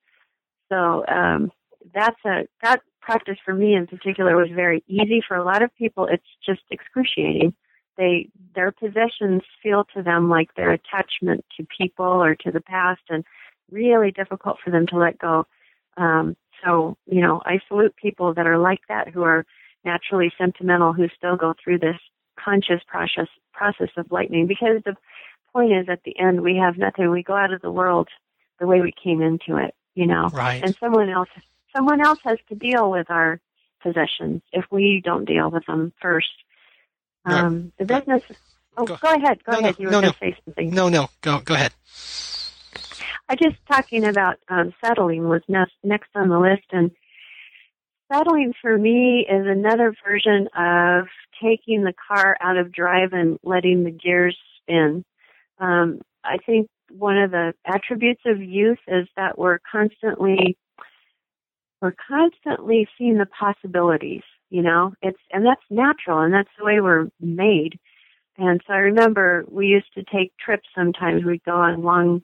So um, that's a that practice for me in particular was very easy. For a lot of people, it's just excruciating. They their possessions feel to them like their attachment to people or to the past and really difficult for them to let go. Um, so, you know, I salute people that are like that who are naturally sentimental who still go through this conscious process process of lightening because the point is at the end we have nothing. We go out of the world the way we came into it, you know. Right. And someone else someone else has to deal with our possessions if we don't deal with them first. Um, the business. Oh, go, go ahead. Go no, ahead. No, you were no, going to say something. No, no. Go, go ahead. I just talking about um, settling was next next on the list, and settling for me is another version of taking the car out of drive and letting the gears spin. Um, I think one of the attributes of youth is that we're constantly we're constantly seeing the possibilities you know? It's and that's natural and that's the way we're made. And so i remember we used to take trips sometimes. We'd go on long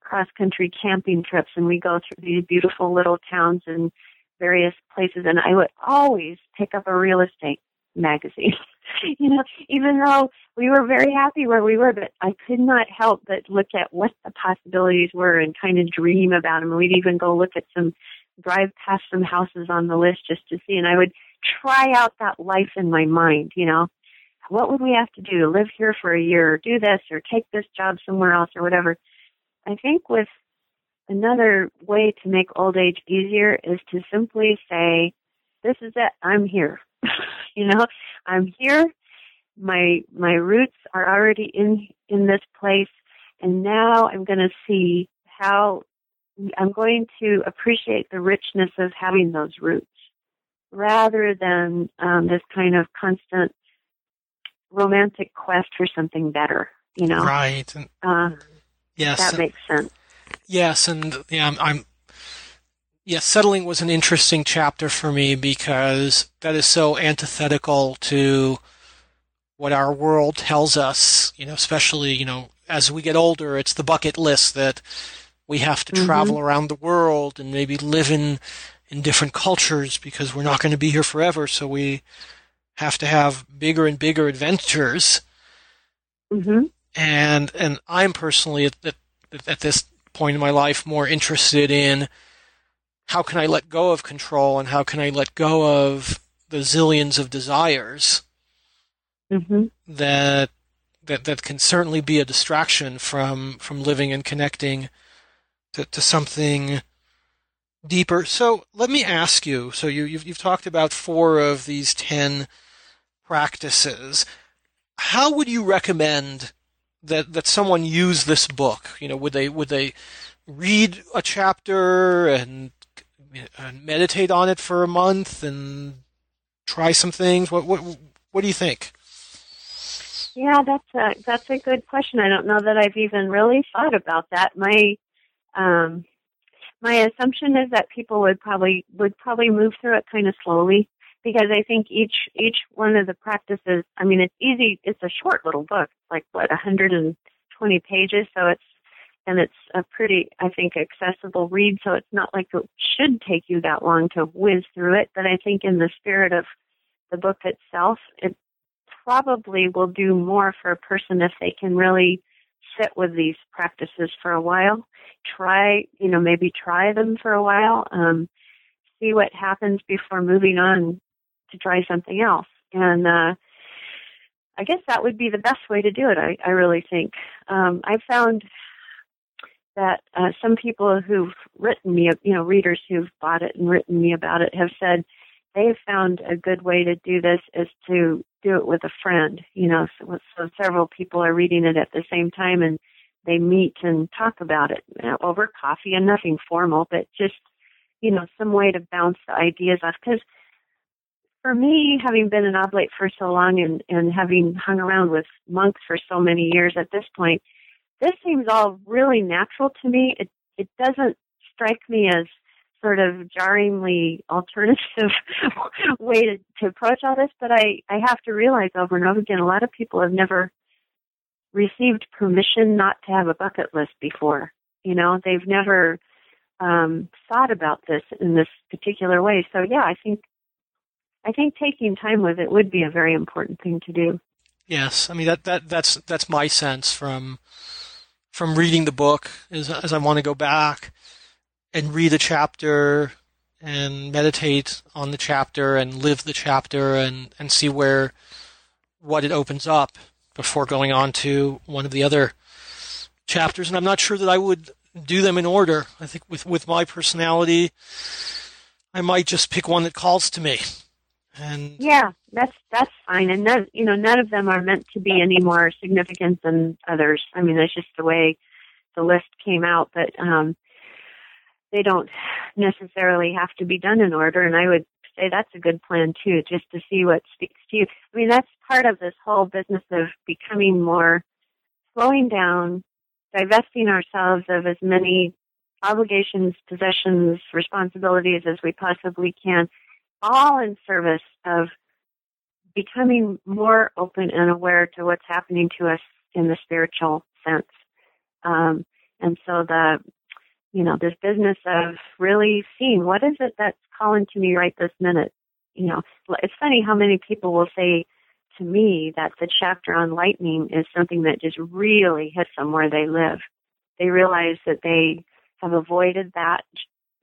cross country camping trips and we go through these beautiful little towns and various places. And i would always pick up a real estate magazine you know even though we were very happy where we were but i could not help but look at what the possibilities were and kind of dream about them we'd even go look at some drive past some houses on the list just to see and I would try out that life in my mind, you know. What would we have to do live here for a year or do this or take this job somewhere else or whatever? I think with another way to make old age easier is to simply say, this is it. I'm here. you know, I'm here. My, my roots are already in, in this place. And now I'm going to see how I'm going to appreciate the richness of having those roots rather than um, this kind of constant romantic quest for something better. You know, right? Uh, yes, that makes sense. Yes, and yeah, I'm, I'm. Yes, settling was an interesting chapter for me because that is so antithetical to what our world tells us. You know, especially you know as we get older, it's the bucket list that we have to mm-hmm. travel around the world and maybe live in in different cultures because we're not going to be here forever. So we have to have bigger and bigger adventures. Mm-hmm. And and I'm personally at, at at this point in my life more interested in how can I let go of control and how can I let go of the zillions of desires mm-hmm. that that that can certainly be a distraction from from living and connecting to, to something deeper. So let me ask you. So you you've, you've talked about four of these ten practices. How would you recommend that that someone use this book? You know, would they would they read a chapter and, and meditate on it for a month and try some things? What what what do you think? Yeah, that's a that's a good question. I don't know that I've even really thought about that. My um, my assumption is that people would probably would probably move through it kind of slowly because I think each each one of the practices. I mean, it's easy. It's a short little book, like what 120 pages, so it's and it's a pretty, I think, accessible read. So it's not like it should take you that long to whiz through it. But I think in the spirit of the book itself, it probably will do more for a person if they can really sit with these practices for a while. Try, you know, maybe try them for a while. Um, see what happens before moving on to try something else. And uh, I guess that would be the best way to do it. I, I really think. Um, I've found that uh, some people who've written me, you know, readers who've bought it and written me about it have said they've found a good way to do this is to do it with a friend, you know, so, so several people are reading it at the same time and they meet and talk about it over coffee and nothing formal, but just, you know, some way to bounce the ideas off. Because for me, having been an oblate for so long and, and having hung around with monks for so many years at this point, this seems all really natural to me. It, it doesn't strike me as sort of jarringly alternative way to, to approach all this, but I, I have to realize over and over again, a lot of people have never received permission not to have a bucket list before. You know, they've never um, thought about this in this particular way. So yeah, I think I think taking time with it would be a very important thing to do. Yes, I mean that that that's that's my sense from from reading the book as I want to go back and read a chapter and meditate on the chapter and live the chapter and and see where what it opens up before going on to one of the other chapters and I'm not sure that I would do them in order. I think with with my personality I might just pick one that calls to me and yeah, that's that's fine. And none, you know, none of them are meant to be any more significant than others. I mean, that's just the way the list came out. But um, they don't necessarily have to be done in order. And I would say that's a good plan too, just to see what speaks to you. I mean, that's part of this whole business of becoming more, slowing down, divesting ourselves of as many obligations, possessions, responsibilities as we possibly can all in service of becoming more open and aware to what's happening to us in the spiritual sense. Um, and so the, you know, this business of really seeing what is it that's calling to me right this minute. You know, it's funny how many people will say to me that the chapter on lightening is something that just really hits them where they live. They realize that they have avoided that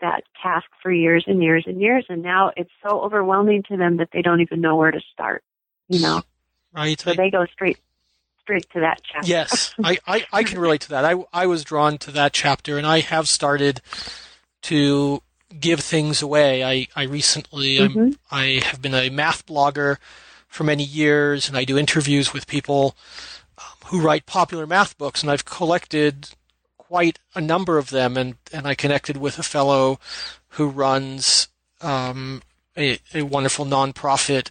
that task for years and years and years and now it's so overwhelming to them that they don't even know where to start you know right so they go straight straight to that chapter. Yes I, I i can relate to that. I i was drawn to that chapter and i have started to give things away. I i recently mm-hmm. i have been a math blogger for many years and i do interviews with people um, who write popular math books and i've collected quite a number of them, and, and I connected with a fellow who runs um, a, a wonderful nonprofit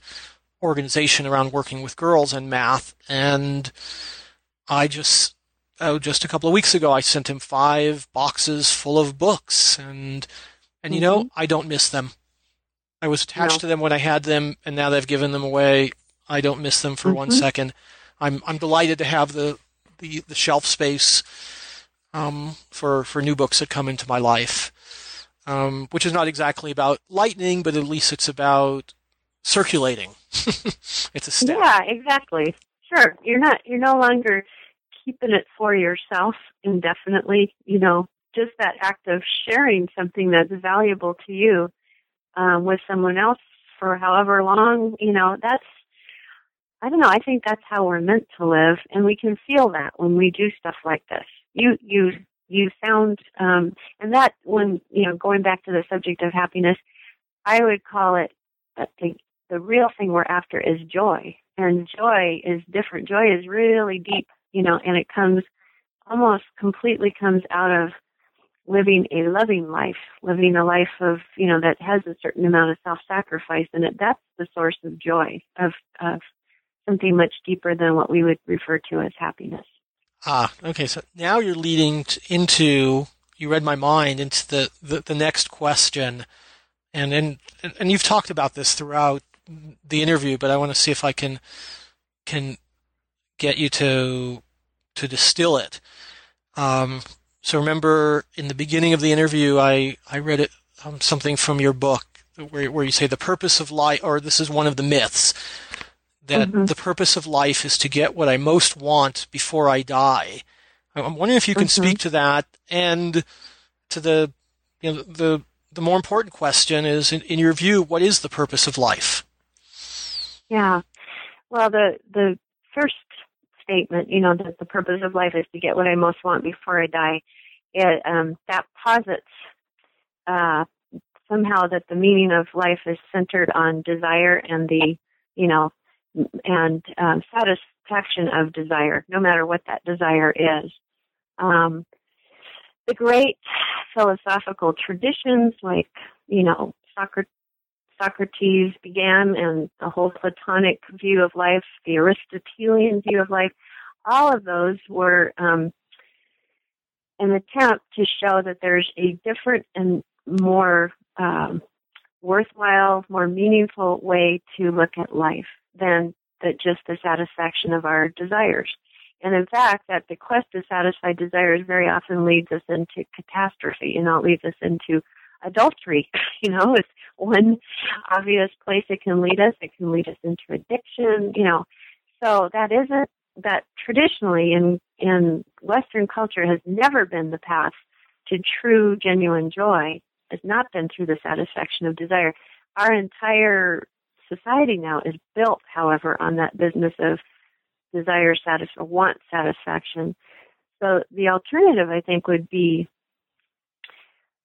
organization around working with girls and math, and I just oh, just a couple of weeks ago, I sent him five boxes full of books, and and you mm-hmm. know, I don't miss them. I was attached no. to them when I had them, and now they've given them away. I don't miss them for mm-hmm. one second. I'm I'm delighted to have the the, the shelf space um, for for new books that come into my life, um, which is not exactly about lightening, but at least it's about circulating. it's a step. Yeah, exactly. Sure, you're not you're no longer keeping it for yourself indefinitely. You know, just that act of sharing something that's valuable to you um, with someone else for however long. You know, that's I don't know. I think that's how we're meant to live, and we can feel that when we do stuff like this you you you sound um, and that when you know going back to the subject of happiness, I would call it I the the real thing we're after is joy, and joy is different. Joy is really deep, you know, and it comes almost completely comes out of living a loving life, living a life of, you know, that has a certain amount of self-sacrifice in it. That's the source of joy, of, of something much deeper than what we would refer to as happiness. Ah, okay. So now you're leading into you read my mind into the, the, the next question, and and and you've talked about this throughout the interview, but I want to see if I can can get you to to distill it. Um, so remember in the beginning of the interview, I I read it um, something from your book where where you say the purpose of life, or this is one of the myths that mm-hmm. the purpose of life is to get what I most want before I die. I'm wondering if you can mm-hmm. speak to that and to the you know the the more important question is in, in your view what is the purpose of life? Yeah. Well, the the first statement, you know, that the purpose of life is to get what I most want before I die, it um, that posits uh, somehow that the meaning of life is centered on desire and the, you know, and um, satisfaction of desire, no matter what that desire is. Um, the great philosophical traditions, like you know Socrates began, and the whole Platonic view of life, the Aristotelian view of life, all of those were um, an attempt to show that there's a different and more um, worthwhile, more meaningful way to look at life than that just the satisfaction of our desires. And in fact, that the quest to satisfy desires very often leads us into catastrophe, you know, it leads us into adultery. You know, it's one obvious place it can lead us. It can lead us into addiction, you know. So that isn't that traditionally in in Western culture has never been the path to true, genuine joy. Has not been through the satisfaction of desire. Our entire society now is built, however, on that business of desire satisfaction, want satisfaction. So the alternative, I think, would be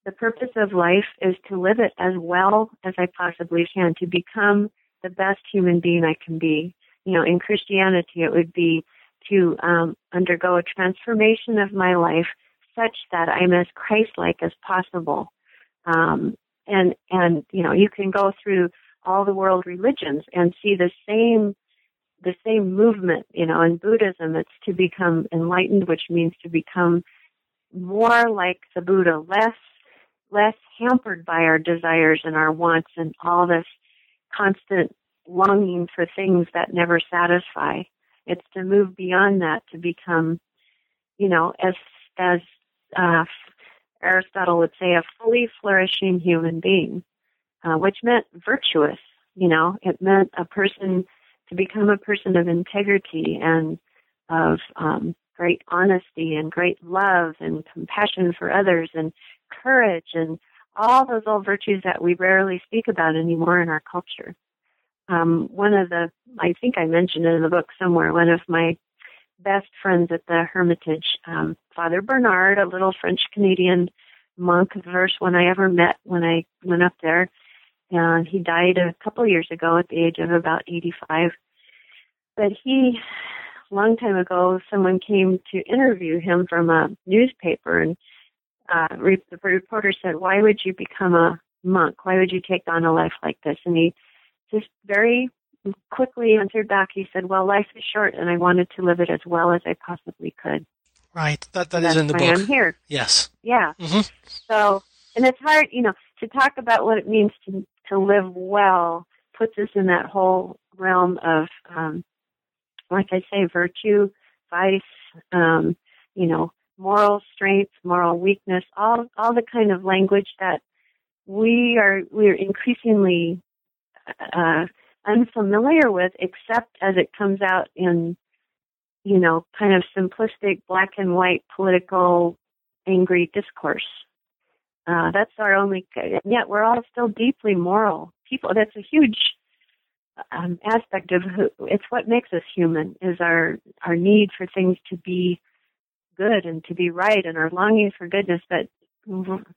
the purpose of life is to live it as well as I possibly can, to become the best human being I can be. You know, in Christianity, it would be to um, undergo a transformation of my life such that I'm as Christ-like as possible. Um, and and you know, you can go through all the world religions and see the same the same movement. You know, in Buddhism, it's to become enlightened, which means to become more like the Buddha, less less hampered by our desires and our wants and all this constant longing for things that never satisfy. It's to move beyond that to become, you know, as as uh, Aristotle would say, a fully flourishing human being, uh, which meant virtuous. You know, it meant a person to become a person of integrity and of um, great honesty and great love and compassion for others and courage and all those old virtues that we rarely speak about anymore in our culture. Um, one of the, I think I mentioned it in the book somewhere, one of my best friends at the Hermitage, um, Father Bernard, a little French Canadian monk, the first one I ever met when I went up there. And he died a couple years ago at the age of about 85. But he, long time ago, someone came to interview him from a newspaper and uh, the reporter said, why would you become a monk? Why would you take on a life like this? And he just very quickly answered back. He said, "Well, life is short, and I wanted to live it as well as I possibly could." Right. That that is in the book. I'm here. Yes. Yeah. Mm-hmm. So, and it's hard, you know, to talk about what it means to to live well puts us in that whole realm of, um, like I say, virtue, vice, um, you know, moral strength, moral weakness, all all the kind of language that we are we are increasingly uh, unfamiliar with, except as it comes out in, you know, kind of simplistic black and white political angry discourse. Uh, that's our only, yet we're all still deeply moral people. That's a huge um, aspect of who, it's what makes us human is our, our need for things to be good and to be right and our longing for goodness. But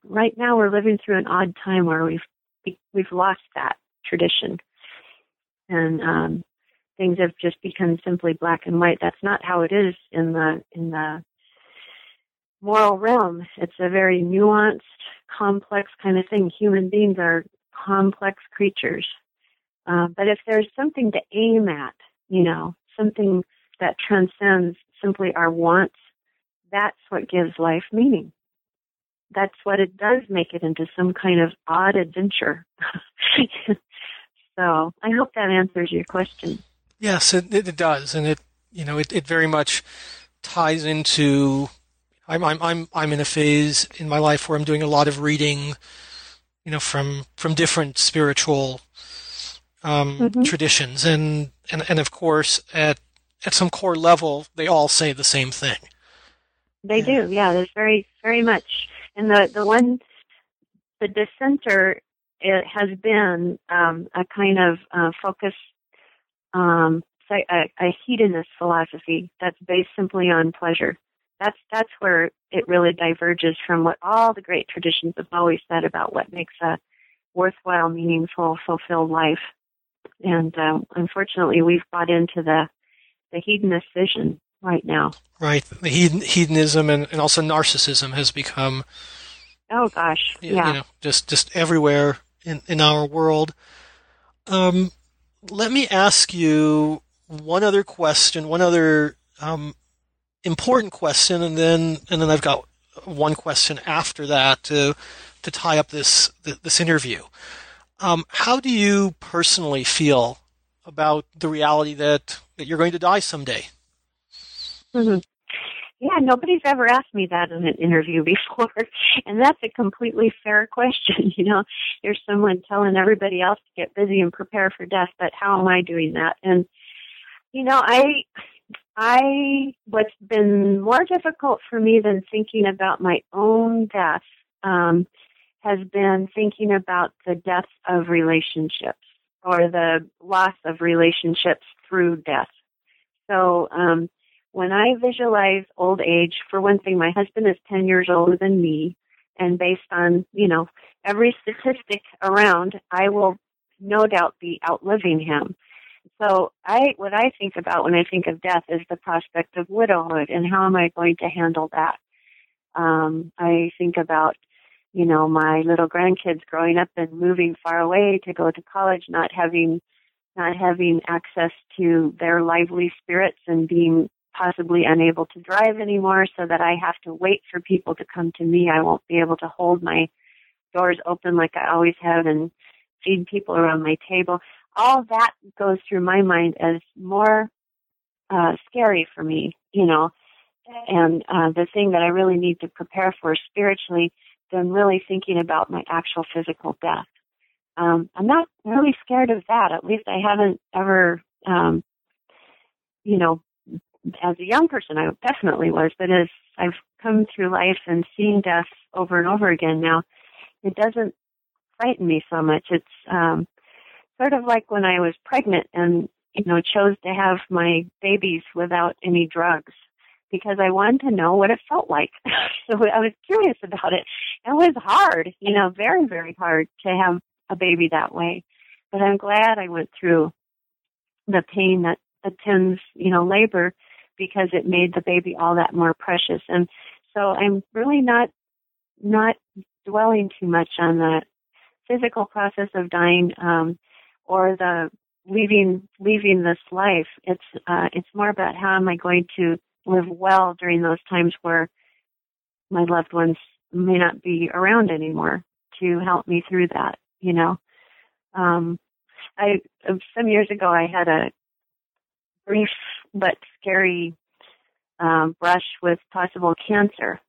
right now we're living through an odd time where we've, we've lost that tradition. And um, things have just become simply black and white. That's not how it is in the in the moral realm. It's a very nuanced, complex kind of thing. Human beings are complex creatures. Uh, but if there's something to aim at, you know, something that transcends simply our wants, that's what gives life meaning. That's what it does make it into some kind of odd adventure. So I hope that answers your question. Yes, it, it does, and it you know it, it very much ties into. I'm I'm I'm I'm in a phase in my life where I'm doing a lot of reading, you know, from from different spiritual um, mm-hmm. traditions, and, and and of course at at some core level they all say the same thing. They do, yeah. There's very very much, and the the one the dissenter it has been um, a kind of uh, focus, um, a, a hedonist philosophy that's based simply on pleasure. That's that's where it really diverges from what all the great traditions have always said about what makes a worthwhile, meaningful, fulfilled life. And um, unfortunately, we've bought into the the hedonist vision right now. Right, the hedonism and, and also narcissism has become. Oh gosh, yeah. You know, just just everywhere in, in our world. Um, let me ask you one other question, one other um, important question, and then and then I've got one question after that to to tie up this this interview. Um, how do you personally feel about the reality that, that you're going to die someday? Mm-hmm. Yeah, nobody's ever asked me that in an interview before. And that's a completely fair question. You know, there's someone telling everybody else to get busy and prepare for death, but how am I doing that? And, You know, I I what's been more difficult for me than thinking about my own death um, has been thinking about the death of relationships or the loss of relationships through death. So um, when I visualize old age, for one thing, my husband is 10 years older than me, and based on, you know, every statistic around, I will no doubt be outliving him. So I, what I think about when I think of death is the prospect of widowhood and how am I going to handle that? Um, I think about, you know, my little grandkids growing up and moving far away to go to college, not having, not having access to their lively spirits and being possibly unable to drive anymore so that I have to wait for people to come to me. I won't be able to hold my doors open like I always have and feed people around my table. All that goes through my mind as more uh, scary for me, you know, and uh, the thing that I really need to prepare for spiritually than really thinking about my actual physical death. Um, I'm not really scared of that. At least I haven't ever, um, you know, as a young person, I definitely was, but as I've come through life and seen death over and over again now, it doesn't frighten me so much. It's um, sort of like when I was pregnant and you know chose to have my babies without any drugs because I wanted to know what it felt like. so I was curious about it. It was hard, you know, very very hard to have a baby that way. But I'm glad I went through the pain that attends, you know, labor because it made the baby all that more precious. And so I'm really not not dwelling too much on the physical process of dying um, or the leaving leaving this life. It's uh, it's more about how am I going to live well during those times where my loved ones may not be around anymore to help me through that. You know, um, I some years ago I had a brief but scary um, brush with possible cancer.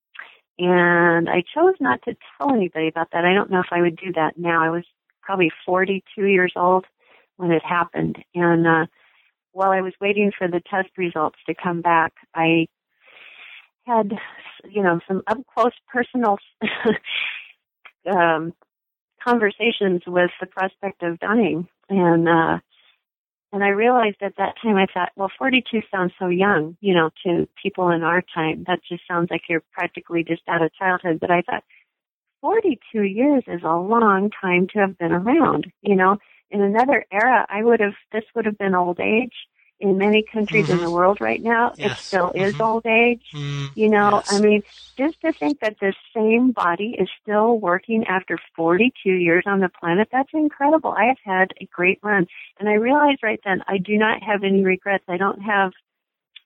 And I chose not to tell anybody about that. I don't know if I would do that now. I was probably 42 years old when it happened. And uh, while I was waiting for the test results to come back, I had, you know, some up close personal um, conversations with the prospect of dying. And uh, and I realized at that time, I thought, well, 42 sounds so young, you know, to people in our time. That just sounds like you're practically just out of childhood. But I thought, 42 years is a long time to have been around, you know. In another era, I would have, this would have been old age in many countries mm-hmm. in the mm-hmm. world right now. Yes. It still is mm-hmm. old age. Mm-hmm. You know, yes. I mean, just to think that this same body is still working after 42 years on the planet, that's incredible. I have had a great run. And I realized right then I do not have any regrets. I don't have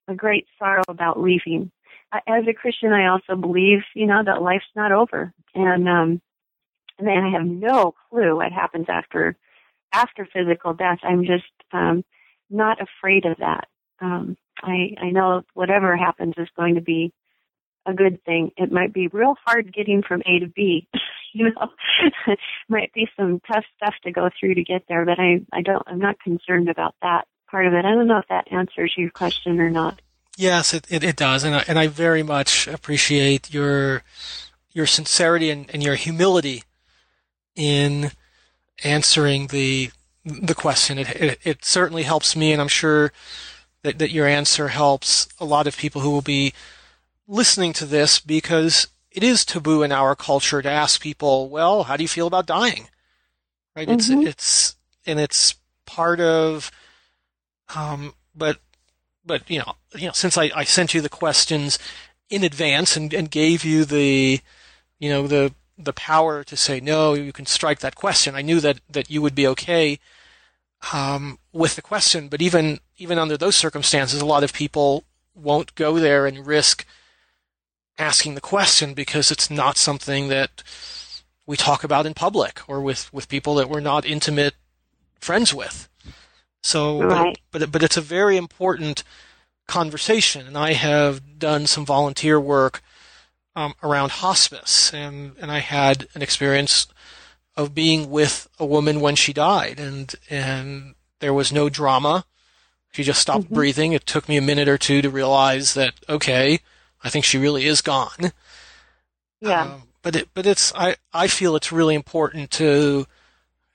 a great sorrow about leaving. As a Christian, I also believe, you know, that life's not over. And, um, and I have no clue what happens after, after physical death. I'm just, um, not afraid of that. Um, I, I know whatever happens is going to be a good thing. It might be real hard getting from A to B. you know, might be some tough stuff to go through to get there, but I, I don't, I'm not concerned about that part of it. I don't know if that answers your question or not. Yes, it, it, it does. And I, and I very much appreciate your, your sincerity and, and your humility in answering the, the question. It, it, it certainly helps me, and I'm sure that, that your answer helps a lot of people who will be listening to this because it is taboo in our culture to ask people, well, how do you feel about dying? Right? Mm-hmm. It's, it's, and it's part of, um, but, but, you know, you know, since I, I sent you the questions in advance and, and gave you the, you know, the, the power to say no, you can strike that question. I knew that, that you would be okay um, with the question, but even even under those circumstances, a lot of people won't go there and risk asking the question because it's not something that we talk about in public or with, with people that we're not intimate friends with. So, right. but, but but it's a very important conversation, and I have done some volunteer work um, around hospice, and and I had an experience of being with a woman when she died, and and there was no drama. She just stopped mm-hmm. breathing. It took me a minute or two to realize that okay, I think she really is gone. Yeah. Um, but it, but it's I, I feel it's really important to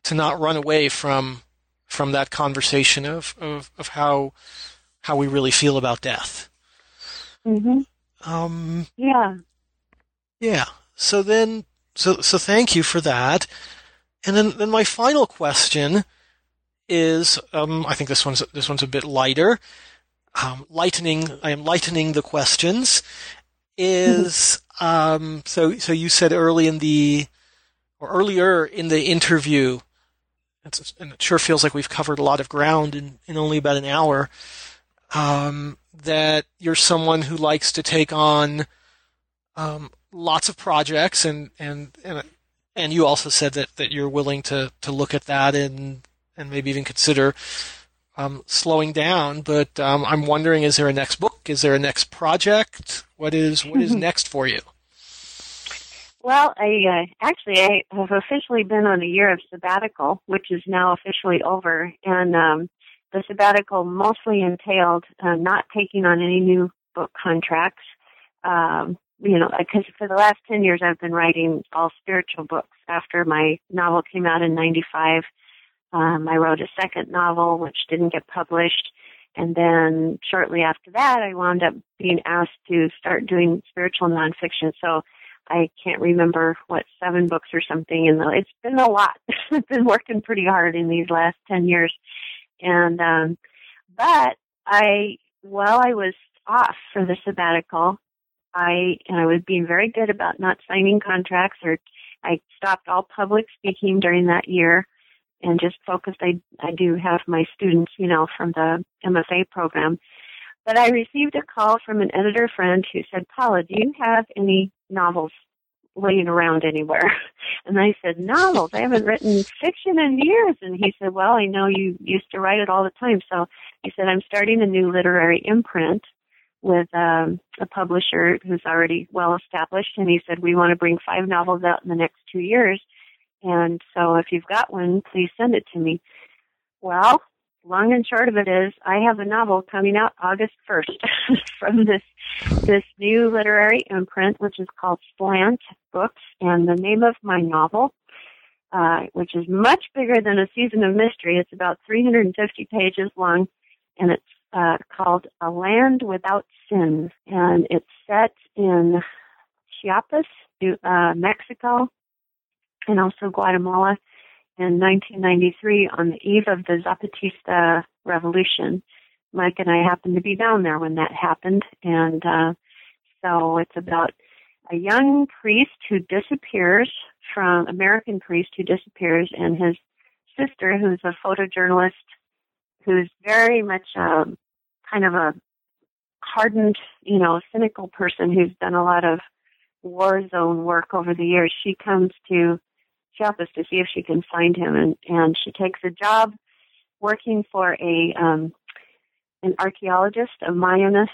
to not run away from from that conversation of, of, of how how we really feel about death. Mm-hmm. Um, yeah. Yeah. So then, so so thank you for that. And then, then my final question is, um, I think this one's this one's a bit lighter. Um, lightening, I am lightening the questions. Is um, so so you said early in the or earlier in the interview, and it sure feels like we've covered a lot of ground in, in only about an hour. Um, that you're someone who likes to take on um, lots of projects, and and and and you also said that, that you're willing to, to look at that and and maybe even consider um, slowing down. But um, I'm wondering, is there a next book? Is there a next project? What is what is next for you? Well, I uh, actually I have officially been on a year of sabbatical, which is now officially over, and um, the sabbatical mostly entailed uh, not taking on any new book contracts. Um, you know, because for the last 10 years I've been writing all spiritual books. After my novel came out in 95, um, I wrote a second novel which didn't get published. And then shortly after that, I wound up being asked to start doing spiritual nonfiction. So I can't remember what seven books or something. And it's been a lot. I've been working pretty hard in these last ten years, and um, but I while I was off for the sabbatical, I and I was being very good about not signing contracts or I stopped all public speaking during that year and just focused. I I do have my students, you know, from the MFA program. But I received a call from an editor friend who said, Paula, do you have any novels laying around anywhere? And I said, novels? I haven't written fiction in years. And he said, well, I know you used to write it all the time. So he said, I'm starting a new literary imprint with um, a publisher who's already well established. And he said, we want to bring five novels out in the next two years. And so if you've got one, please send it to me. Well, long and short of it is I have a novel coming out August 1st from this this new literary imprint which is called Slant Books and the name of my novel uh, which is much bigger than a season of mystery it's about 350 pages long and it's uh, called A Land Without Sin and it's set in Chiapas, uh, Mexico and also Guatemala in 1993 on the eve of the Zapatista revolution. Mike and I happened to be down there when that happened, and uh, so it's about a young priest who disappears from American priest who disappears, and his sister, who's a photojournalist, who's very much um, kind of a hardened, you know, cynical person who's done a lot of war zone work over the years. She comes to Chiapas to see if she can find him, and and she takes a job working for a um, an archaeologist, a Mayanist,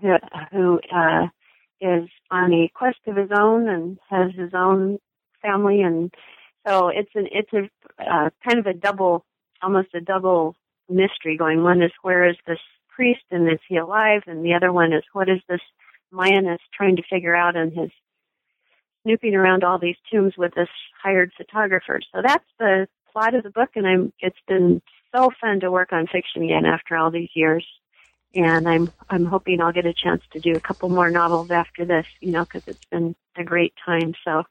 who, who uh, is on a quest of his own and has his own family, and so it's an it's a uh, kind of a double, almost a double mystery going. One is where is this priest and is he alive, and the other one is what is this Mayanist trying to figure out in his snooping around all these tombs with this hired photographer. So that's the plot of the book, and I'm. It's been so fun to work on fiction again after all these years, and I'm I'm hoping I'll get a chance to do a couple more novels after this. You know, because it's been a great time. So,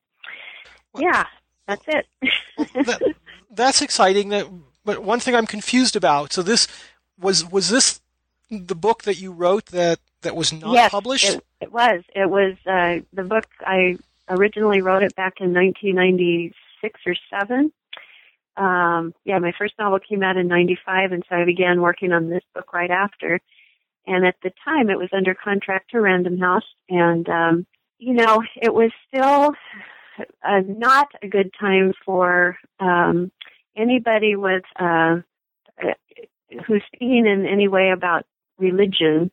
yeah, that's it. that, that's exciting. That, but one thing I'm confused about. So this was was this the book that you wrote that that was not yes, published? It, it was. It was uh, the book I originally wrote it back in 1996 or 7. Um, yeah, my first novel came out in 95, and so I began working on this book right after. And at the time, it was under contract to Random House, and, um, you know, it was still uh, not a good time for um, anybody with uh, who's speaking in any way about religion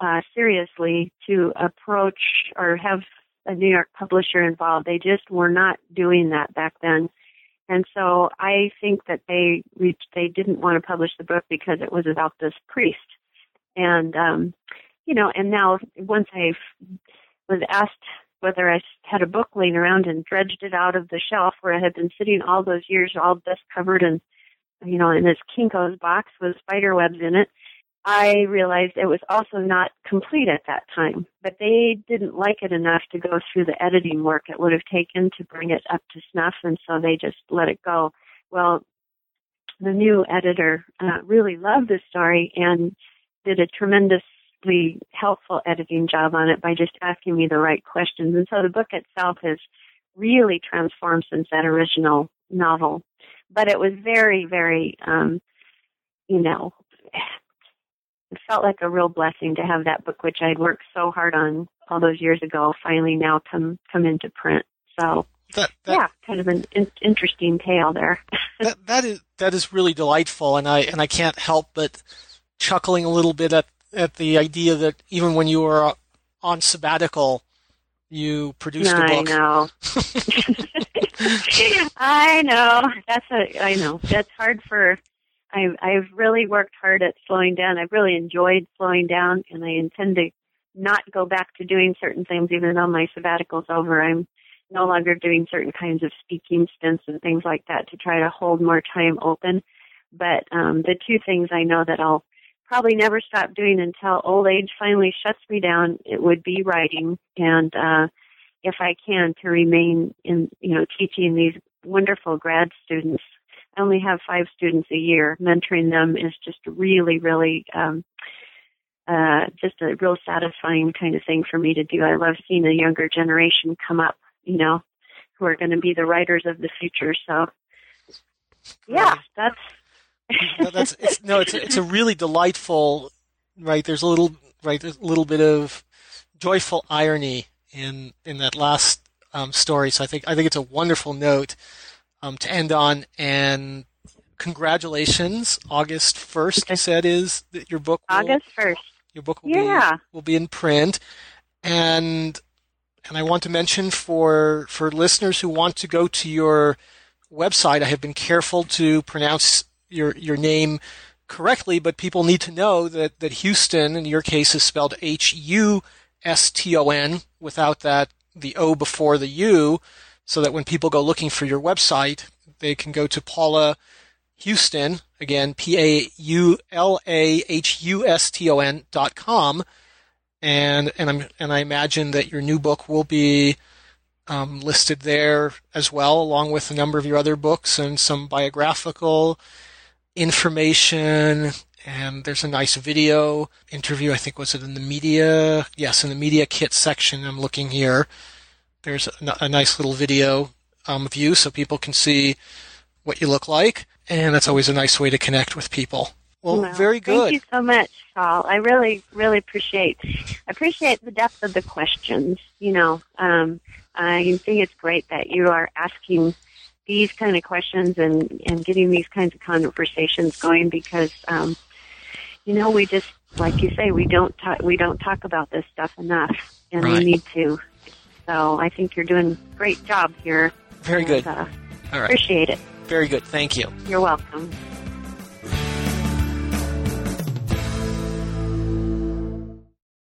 uh, seriously to approach or have a New York publisher involved. They just were not doing that back then. And so I think that they reached, they didn't want to publish the book because it was about this priest. And, um, you know, and now once I was asked whether I had a book laying around and dredged it out of the shelf where it had been sitting all those years, all dust covered and, you know, in this Kinko's box with spider webs in it. I realized it was also not complete at that time, but they didn't like it enough to go through the editing work it would have taken to bring it up to snuff, and so they just let it go. Well, the new editor uh, really loved the story and did a tremendously helpful editing job on it by just asking me the right questions. And so the book itself has really transformed since that original novel. But it was very, very, um, you know, it felt like a real blessing to have that book, which I'd worked so hard on all those years ago, finally now come come into print. So that, that, yeah, kind of an in- interesting tale there. that that is that is really delightful, and I and I can't help but chuckling a little bit at at the idea that even when you were on sabbatical, you produced a book. I know. I know. That's a. I know. That's hard for I, I've really worked hard at slowing down. I've really enjoyed slowing down, and I intend to not go back to doing certain things, even though my sabbatical's over. I'm no longer doing certain kinds of speaking stints and things like that to try to hold more time open. But um, the two things I know that I'll probably never stop doing until old age finally shuts me down, it would be writing, and uh, if I can, to remain in, you know, teaching these wonderful grad students I only have five students a year. Mentoring them is just really, really, um, uh, just a real satisfying kind of thing for me to do. I love seeing a younger generation come up, you know, who are going to be the writers of the future. So, yeah, that's. No, that's it's, no, it's it's a really delightful, right? There's a little right, there's a little bit of joyful irony in in that last um, story. So I think I think it's a wonderful note um, to end on. And congratulations, August 1st, you said is that your book will, August 1st. Your book will, yeah. be, will be in print. And and I want to mention for for listeners who want to go to your website, I have been careful to pronounce your your name correctly, but people need to know that that Huston in your case is spelled H U S T O N without that the O before the U so that when people go looking for your website, they can go to Paula Huston again, P-A-U-L-A-H-U-S-T-O-N dot com. And, and I'm, and I imagine that your new book will be, um, listed there as well, along with a number of your other books and some biographical information. And there's a nice video interview. I think was it in the media? Yes, in the media kit section. I'm looking here. There's a, a nice little video um, of you so people can see what you look like, and that's always a nice way to connect with people. Well, well very good. Thank you so much, Paul. I really, really appreciate appreciate the depth of the questions. You know, um, I think it's great that you are asking these kind of questions and and getting these kinds of conversations going because, um, you know, we just like you say, we don't talk we don't talk about this stuff enough, and right. we need to. So I think you're doing a great job here. Very and, good. Uh, All right. Appreciate it. Very good. Thank you. You're welcome.